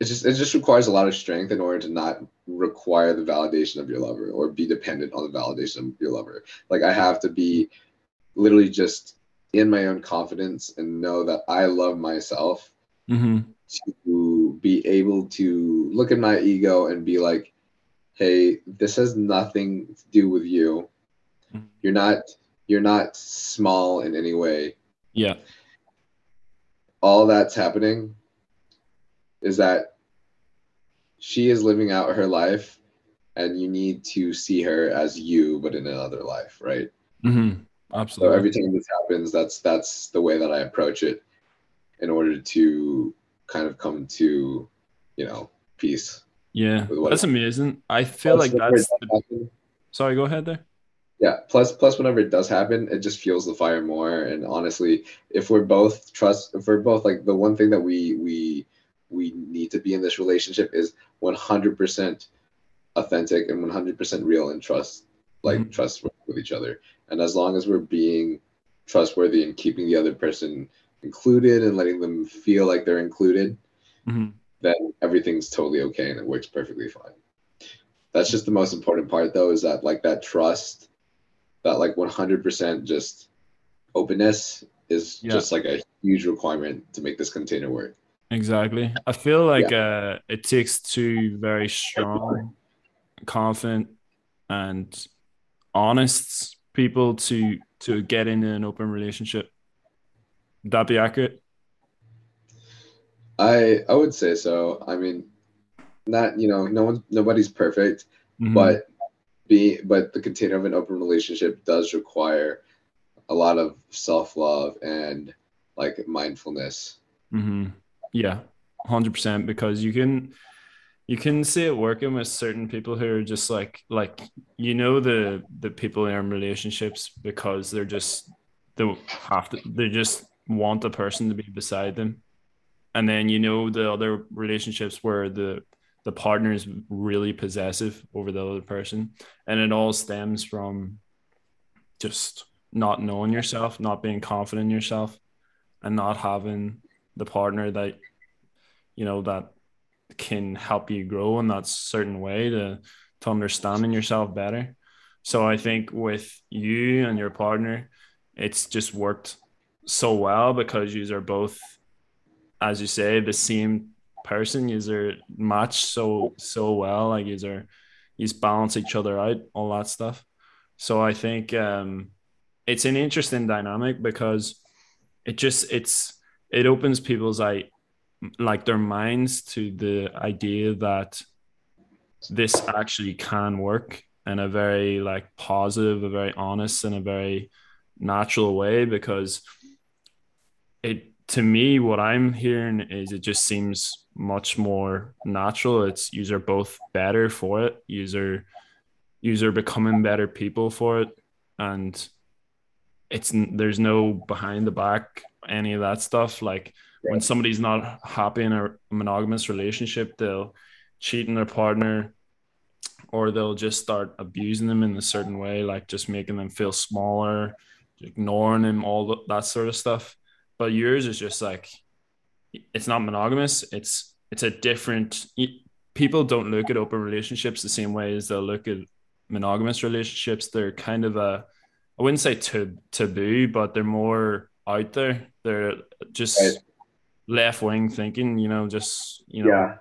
it just it just requires a lot of strength in order to not require the validation of your lover or be dependent on the validation of your lover. Like I have to be literally just in my own confidence and know that I love myself Mhm. to be able to look at my ego and be like, hey, this has nothing to do with you. Mhm. You're not you're not small in any way. yeah All that's happening is that she is living out her life and you need to see her as you but in another life, right? mm-hmm. So absolutely every time this happens, that's that's the way that I approach it in order to kind of come to, you know, peace. yeah that's amazing i feel like that's happen- sorry go ahead there yeah plus plus whenever it does happen it just fuels the fire more and honestly if we're both trust if we're both like the one thing that we we we need to be in this relationship is 100% authentic and 100% real and trust like Mhm. trustworthy with each other. And as long as we're being trustworthy and keeping the other person included and letting them feel like they're included, Mhm. then everything's totally okay and it works perfectly fine. That's just the most important part though, is that like that trust, that like 100% just openness is Yeah. just like a huge requirement to make this container work. Exactly. I feel like uh, it takes two very strong, confident, and honest people to to get into an open relationship. Would that be accurate? I I would say so. I mean, not you know, no one nobody's perfect, Mhm. but be but the container of an open relationship does require a lot of self-love and like mindfulness. hmm Yeah, hundred percent. Because you can, you can see it working with certain people who are just like, like you know the the people in relationships because they're just they have to they just want the person to be beside them, and then you know the other relationships where the the partner is really possessive over the other person, and it all stems from just not knowing yourself, not being confident in yourself, and not having the partner that you know that can help you grow in that certain way to to understanding yourself better. So i think with you and your partner it's just worked so well because you are both as you say the same person is are match so so well like is there is balance each other out all that stuff. So i think um it's an interesting dynamic because it just it's it opens people's eye like their minds to the idea that this actually can work in a very like positive a very honest and a very natural way because it to me what i'm hearing is it just seems much more natural. It's user both better for it. User user becoming better people for it. And it's there's no behind the back any of that stuff. Like when somebody's not happy in a monogamous relationship they'll cheat on their partner or they'll just start abusing them in a certain way like just making them feel smaller ignoring them all that sort of stuff but yours is just like it's not monogamous. It's it's a different people don't look at open relationships the same way as they'll look at monogamous relationships. They're kind of a i wouldn't say tab- taboo but they're more out there. They're just Right. left wing thinking you know just you know. Yeah.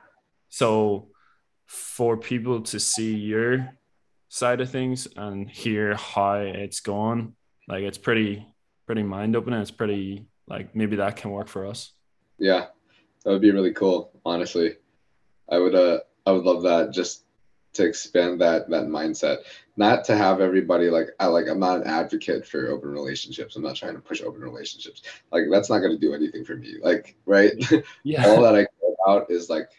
so for people to see your side of things and hear how it's gone, like it's pretty pretty mind opening it's pretty like maybe that can work for us Yeah, that would be really cool. Honestly, I would uh I would love that just to expand that that mindset. Not to have everybody like I like I'm not an advocate for open relationships. I'm not trying to push open relationships. Like that's not going to do anything for me. Like right, Yeah. all that I care about is like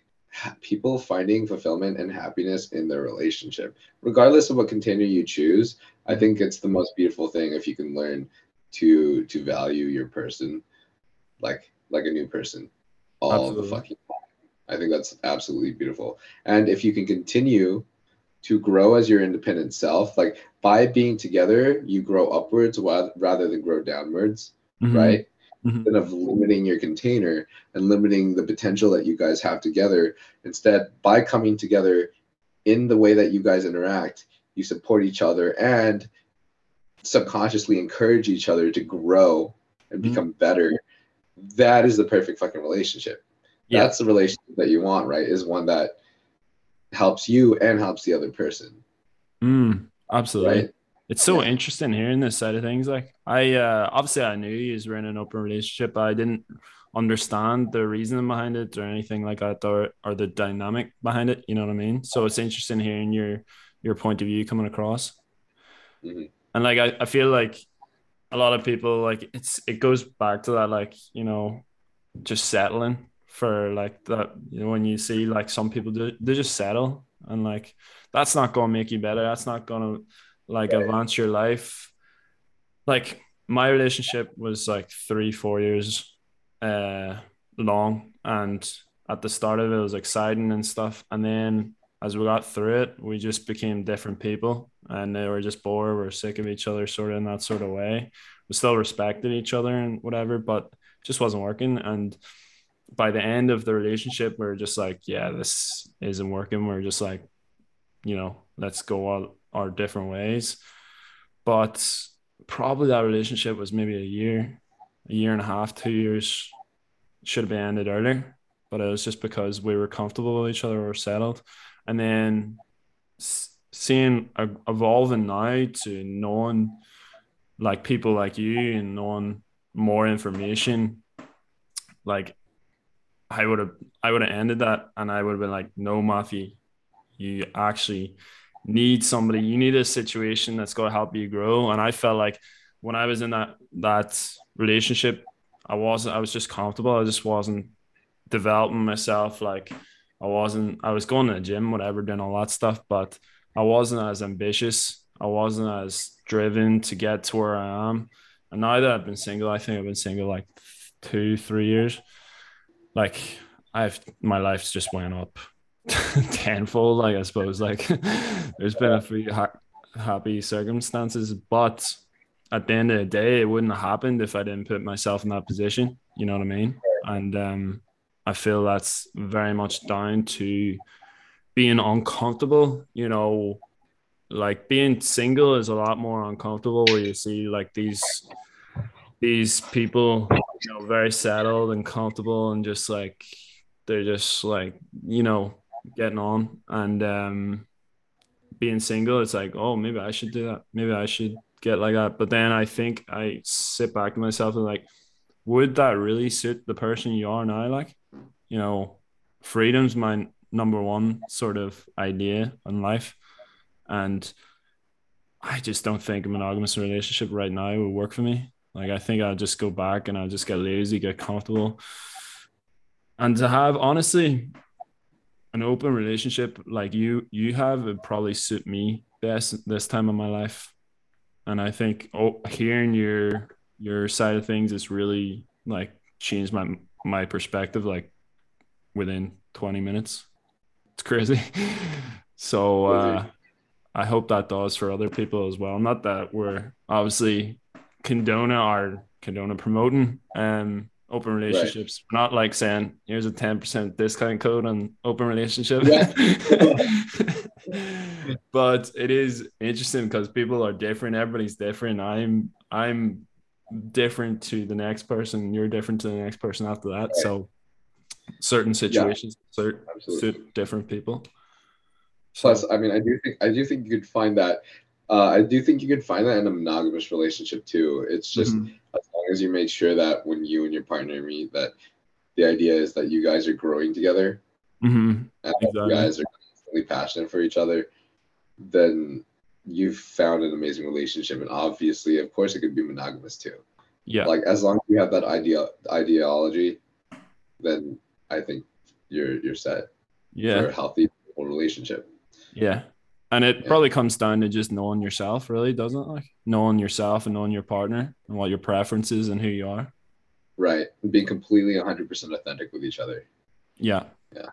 people finding fulfillment and happiness in their relationship, regardless of what container you choose. I think it's the most beautiful thing if you can learn to to value your person like like a new person all Absolutely. the fucking time. I think that's absolutely beautiful. And if you can continue to grow as your independent self, like by being together, you grow upwards wa- rather than grow downwards, Mhm. right? Mhm. Instead of limiting your container and limiting the potential that you guys have together, instead, by coming together in the way that you guys interact, you support each other and subconsciously encourage each other to grow and Mhm. become better. That is the perfect fucking relationship. Yeah. That's the relationship that you want, right? Is one that helps you and helps the other person, Mm, absolutely right? It's so Yeah. interesting hearing this side of things. Like I uh obviously I knew you were in an open relationship, but I didn't understand the reasoning behind it or anything like that or or the dynamic behind it. You know what I mean? So it's interesting hearing your your point of view coming across. Mhm. And like I, I feel like a lot of people like it's it goes back to that like, you know, just settling for like that, you know, when you see like some people do they just settle and like that's not gonna make you better. That's not gonna like Right. advance your life. Like my relationship was like three, four years uh long and at the start of it, it was exciting and stuff. And then as we got through it, we just became different people, and they were just bored. We are sick of each other, sort of in that sort of way. We still respected each other and whatever, but just wasn't working. And by the end of the relationship, we are just like, yeah, this isn't working. We're just like, you know, let's go all our different ways. But probably that relationship was maybe a year, a year and a half, two years. Should have been ended earlier, but it was just because we were comfortable with each other, we were settled, and then seeing evolving now to knowing like people like you and knowing more information, like I would have I would have ended that and I would have been like, no, Matthew, you actually need somebody, you need a situation that's going to help you grow. And I felt like when I was in that that relationship, I wasn't I was just comfortable. I just wasn't developing myself. Like I wasn't I was going to the gym, whatever, doing all that stuff, but I wasn't as ambitious. I wasn't as driven to get to where I am. And now that I've been single, I think I've been single like two, three years. Like I've my life's just went up tenfold. Like I suppose, like there's been a few ha- happy circumstances, but at the end of the day, it wouldn't have happened if I didn't put myself in that position. You know what I mean? And um, I feel that's very much down to being uncomfortable. You know, like being single is a lot more uncomfortable where you see like these these people you know very settled and comfortable and just like they're just like you know getting on. And um being single it's like oh maybe i should do that. Maybe i should get like that. But then i think i sit back to myself and like would that really suit the person you are now? Like you know freedom's my number one sort of idea in life and I just don't think a monogamous relationship right now would work for me. Like I think I'll just go back and I'll just get lazy, get comfortable. And to have honestly an open relationship like you you have would probably suit me best this time of my life. And I think oh, hearing your your side of things has really like changed my my perspective like within 20 minutes. It's crazy. so uh I hope that does for other people as well. Not that we're obviously condona or condona promoting um open relationships. Right. Not like saying here's a 10% discount code on open relationship. Yeah. but it is interesting because people are different. Everybody's different. I'm I'm different to the next person. You're different to the next person after that. Right. So certain situations yeah. suit, suit different people. Plus, I mean, I do think I do think you could find that. Uh, I do think you could find that in a monogamous relationship too. It's just mm-hmm. as long as you make sure that when you and your partner meet, that the idea is that you guys are growing together, mm-hmm. and exactly. you guys are constantly passionate for each other. Then you've found an amazing relationship, and obviously, of course, it could be monogamous too. Yeah. Like as long as you have that idea ideology, then I think you're you're set. Yeah. For a healthy relationship. Yeah. And it yeah. probably comes down to just knowing yourself, really, doesn't it? Like knowing yourself and knowing your partner and what your preferences and who you are. Right. And being completely 100% authentic with each other. Yeah. Yeah.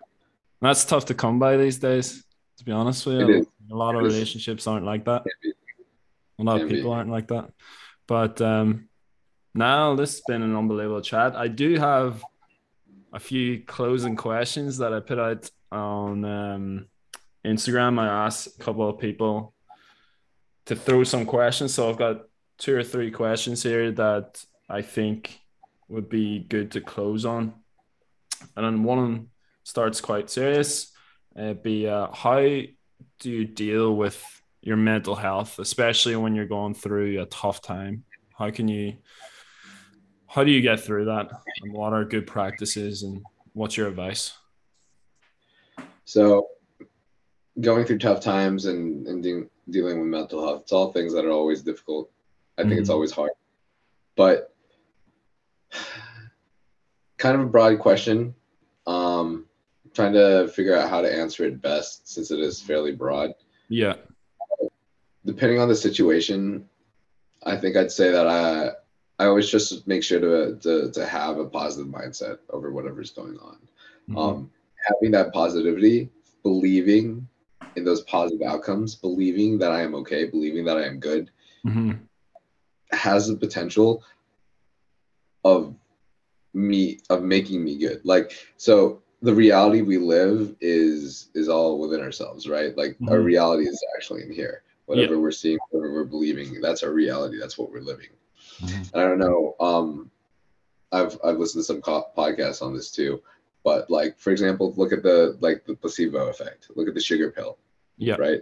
that's tough to come by these days, to be honest with you. A lot of relationships aren't like that. A lot of people aren't like that. But um, now this has been an unbelievable chat. I do have a few closing questions that I put out on um, Instagram, I asked a couple of people to throw some questions. So I've got two or three questions here that I think would be good to close on. And then one starts quite serious. It'd be uh, how do you deal with your mental health, especially when you're going through a tough time? How can you, how do you get through that? And what are good practices and what's your advice? So going through tough times and, and de- dealing with mental health, it's all things that are always difficult. I think mm-hmm. it's always hard. But kind of a broad question. Um, trying to figure out how to answer it best since it is fairly broad. Yeah. Depending on the situation, I think I'd say that I I always just make sure to to, to have a positive mindset over whatever's going on. Mm-hmm. Um, having that positivity, believing in those positive outcomes, believing that I am okay, believing that I am good, hmm has the potential of me of making me good. Like so the reality we live is is all within ourselves, right? Like our Mhm. reality is actually in here. Whatever we're seeing, whatever we're believing, that's our reality. That's what we're living. Mhm. And I don't know. Um, I've I've listened to some co- podcasts on this too, but like for example, look at the like the placebo effect. Look at the sugar pill, Yeah. right?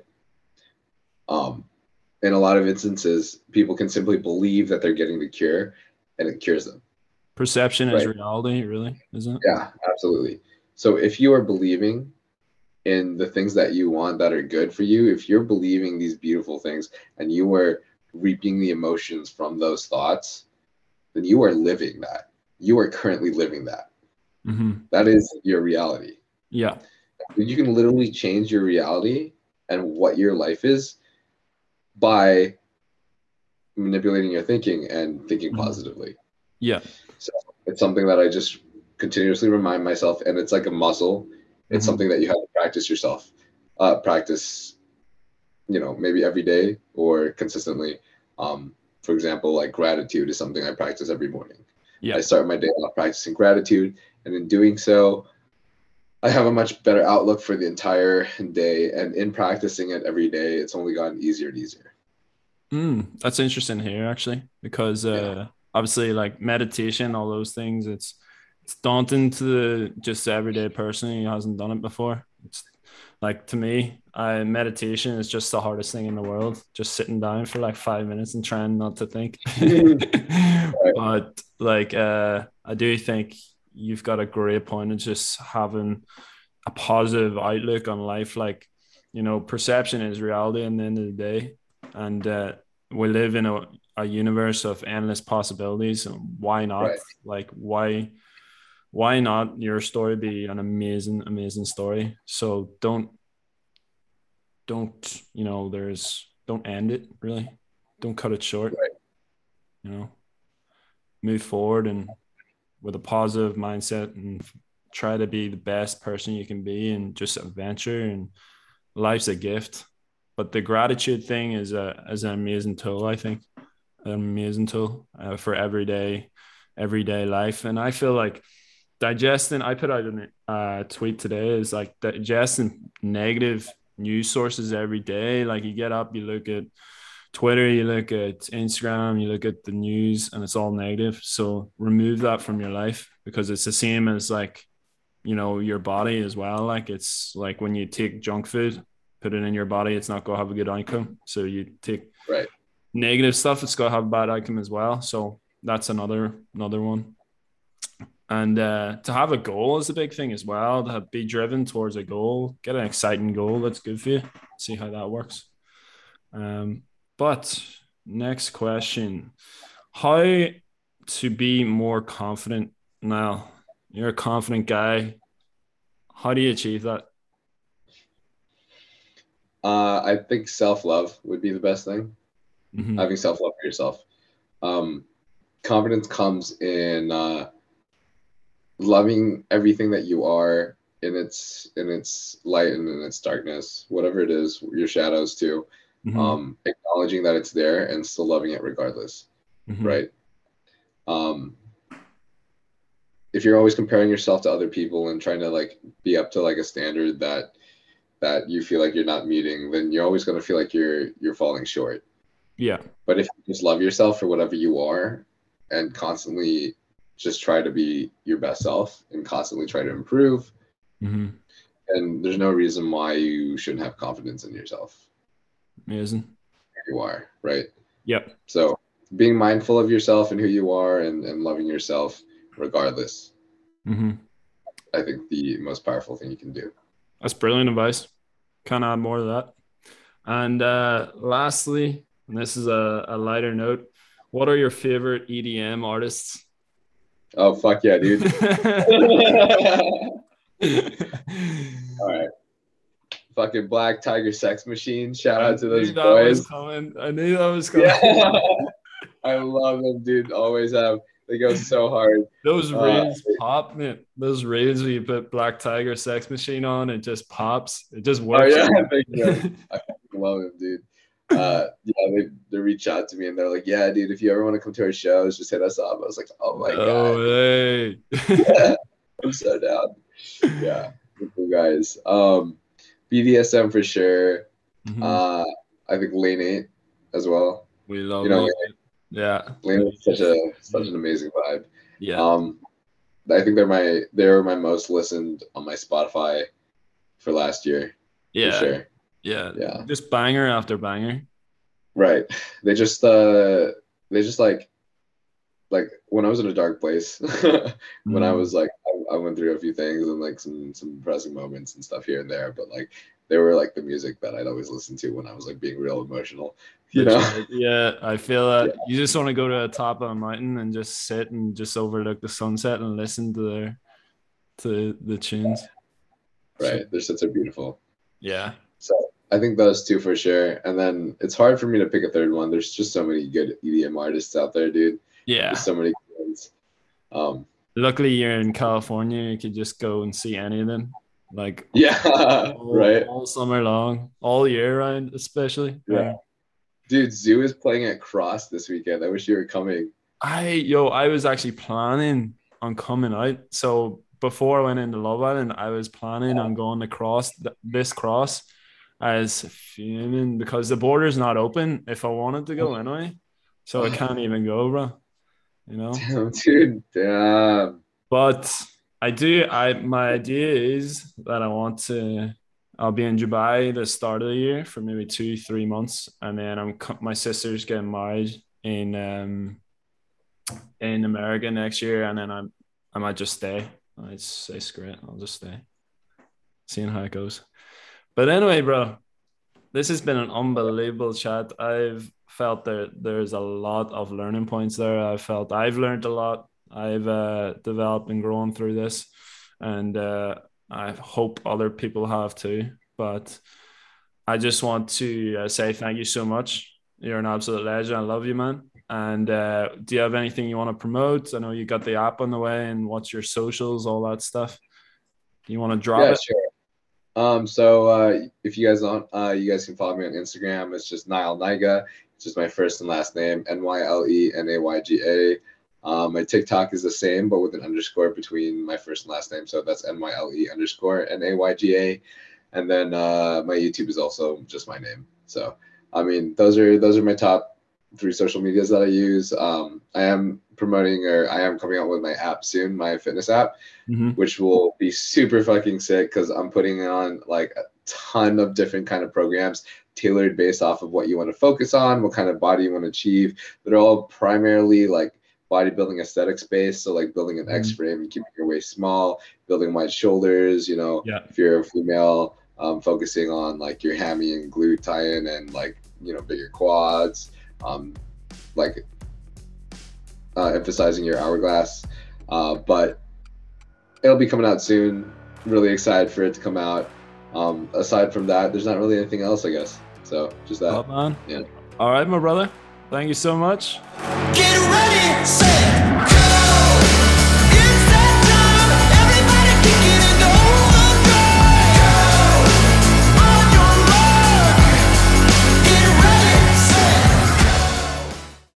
Um, in a lot of instances, people can simply believe that they're getting the cure, and it cures them. Perception is reality, really, isn't it? Yeah, absolutely. So if you are believing in the things that you want that are good for you, if you're believing these beautiful things and you are reaping the emotions from those thoughts, then you are living that. You are currently living that. hmm That is your reality. Yeah. You can literally change your reality and what your life is by manipulating your thinking and thinking Mhm. positively. Yeah. So it's something that I just continuously remind myself, and it's like a muscle. It's Mhm. something that you have to practice yourself. Uh, practice, you know, maybe every day or consistently. Um, for example, like gratitude is something I practice every morning. Yeah. I start my day off practicing gratitude, and in doing so, I have a much better outlook for the entire day. And in practicing it every day, it's only gotten easier and easier. Mm, that's interesting here actually, because uh, obviously like meditation, all those things, it's it's daunting to the just the everyday person who hasn't done it before. It's like to me, I meditation is just the hardest thing in the world. Just sitting down for like five minutes and trying not to think. but like uh, I do think you've got a great point in just having a positive outlook on life. Like, you know, perception is reality in the end of the day. And uh, we live in a, a universe of endless possibilities. And why not? Right. Like, why? Why not your story be an amazing, amazing story? So don't, don't, you know, there's, don't end it really. Don't cut it short. Right. You know, move forward and with a positive mindset and try to be the best person you can be and just adventure and life's a gift but the gratitude thing is a is an amazing tool i think an amazing tool uh, for everyday everyday life and i feel like digesting i put out a uh, tweet today is like digesting negative news sources every day like you get up you look at Twitter, you look at Instagram, you look at the news, and it's all negative. So remove that from your life because it's the same as like, you know, your body as well. Like it's like when you take junk food, put it in your body, it's not gonna have a good outcome. So you take Right. negative stuff, it's gonna have a bad outcome as well. So that's another another one. And uh, to have a goal is a big thing as well. To have, be driven towards a goal, get an exciting goal that's good for you. See how that works. Um, but next question How to be more confident now? You're a confident guy. How do you achieve that? Uh, I think self love would be the best thing. Mhm. having self love for yourself. Um, confidence comes in uh, loving everything that you are in its in its light and in its darkness, whatever it is, your shadows too. Mhm. Um, acknowledging that it's there and still loving it regardless, Mhm. right? Um, if you're always comparing yourself to other people and trying to like be up to like a standard that that you feel like you're not meeting, then you're always going to feel like you're you're falling short. Yeah. But if you just love yourself for whatever you are and constantly just try to be your best self and constantly try to improve, hmm and there's no reason why you shouldn't have confidence in yourself. Amazing. You are, right? Yep. So being mindful of yourself and who you are and, and loving yourself regardless, hmm I think the most powerful thing you can do. That's brilliant advice. Can't add more to that. And uh, lastly, and this is a, a lighter note, what are your favorite EDM artists? Oh fuck yeah, dude. All right. Fucking Black Tiger Sex Machine. Shout out to those knew that was boys. coming. I knew that was coming. Yeah. I love them, dude. Always have. they go so hard. Those Uh, reels pop, man. Those reels where you put Black Tiger Sex Machine on, it just pops. It just works. Oh works. yeah. I love him, dude. Uh, yeah, they, they reach out to me and they're like, "Yeah, dude, if you ever want to come to our shows, just hit us up." I was like, "Oh my oh, god, hey. I'm so down." Yeah, cool guys. Um, BTSM for sure. Mhm. Uh, I think Lane Eight as well. we love you know, it. Yeah. Lane Eight's such a such an amazing vibe. Yeah. Um, I think they're my they're my most listened on my Spotify for last year. yeah. For sure. Yeah. Yeah. Just banger after banger. Right. They just uh they just like like when I was in a dark place when I Mhm. was like I, I went through a few things and like some some depressing moments and stuff here and there, but like they were like the music that I'd always listen to when I was like being real emotional. You know? Right. Yeah, I feel that you just want to go to the top of a mountain and just sit and just overlook the sunset and listen to their to the tunes. Right. They're such a beautiful. Yeah. So I think those two for sure. And then it's hard for me to pick a third one. There's just so many good EDM artists out there, dude. Yeah. There's so many. Um Luckily you're in California, you could just go and see any of them. Like yeah, all, right. all summer long, all year round, especially. Yeah. Dude, Zhu is playing at Cross this weekend. I wish you were coming. I yo, I was actually planning on coming out. So before I went into Love Island, I was planning on going to cross this cross. I was fuming because the border's not open if I wanted to go anyway. So I can't even go, bro. You know? Damn, dude. Damn. But I do I my idea is that I want to I'll be in Dubai the start of the year for maybe two, three months. And then I'm my sister's getting married in um in America next year, and then I'm I might just stay. I say screw it, I'll just stay. Seeing how it goes. But anyway, bro, this has been an unbelievable chat. I've felt that there's a lot of learning points there. I felt I've learned a lot. I've uh, developed and grown through this, and uh, I hope other people have too. But I just want to uh, say thank you so much. You're an absolute legend. I love you, man. And uh, do you have anything you want to promote? I know you got the app on the way, and what's your socials, all that stuff. You want to drop yeah, it? sure. Um, so uh, if you guys don't, uh, you guys can follow me on Instagram. It's just Nyle Nayga. It's just my first and last name, N Y L E N A Y G A. Um, my TikTok is the same, but with an underscore between my first and last name. So that's N Y L E underscore N A Y G A. And then uh, my YouTube is also just my name. So I mean, those are those are my top three social medias that I use. Um, I am promoting or I am coming out with my app soon, my fitness app Mhm. which will be super fucking sick because I'm putting on like a ton of different kind of programs tailored based off of what you want to focus on, what kind of body you want to achieve. They're all primarily like bodybuilding aesthetic based. So like building an X frame and keeping your waist small, building wide shoulders, you know, Yeah. if you're a female, um, focusing on like your hammy and glute tie-in and like, you know, bigger quads, um, like uh, emphasizing your hourglass. Uh, but it'll be coming out soon. Really excited for it to come out. Um, aside from that, there's not really anything else, I guess. So just that. Top man. Yeah. All right, my brother. Thank you so much. Get ready, set,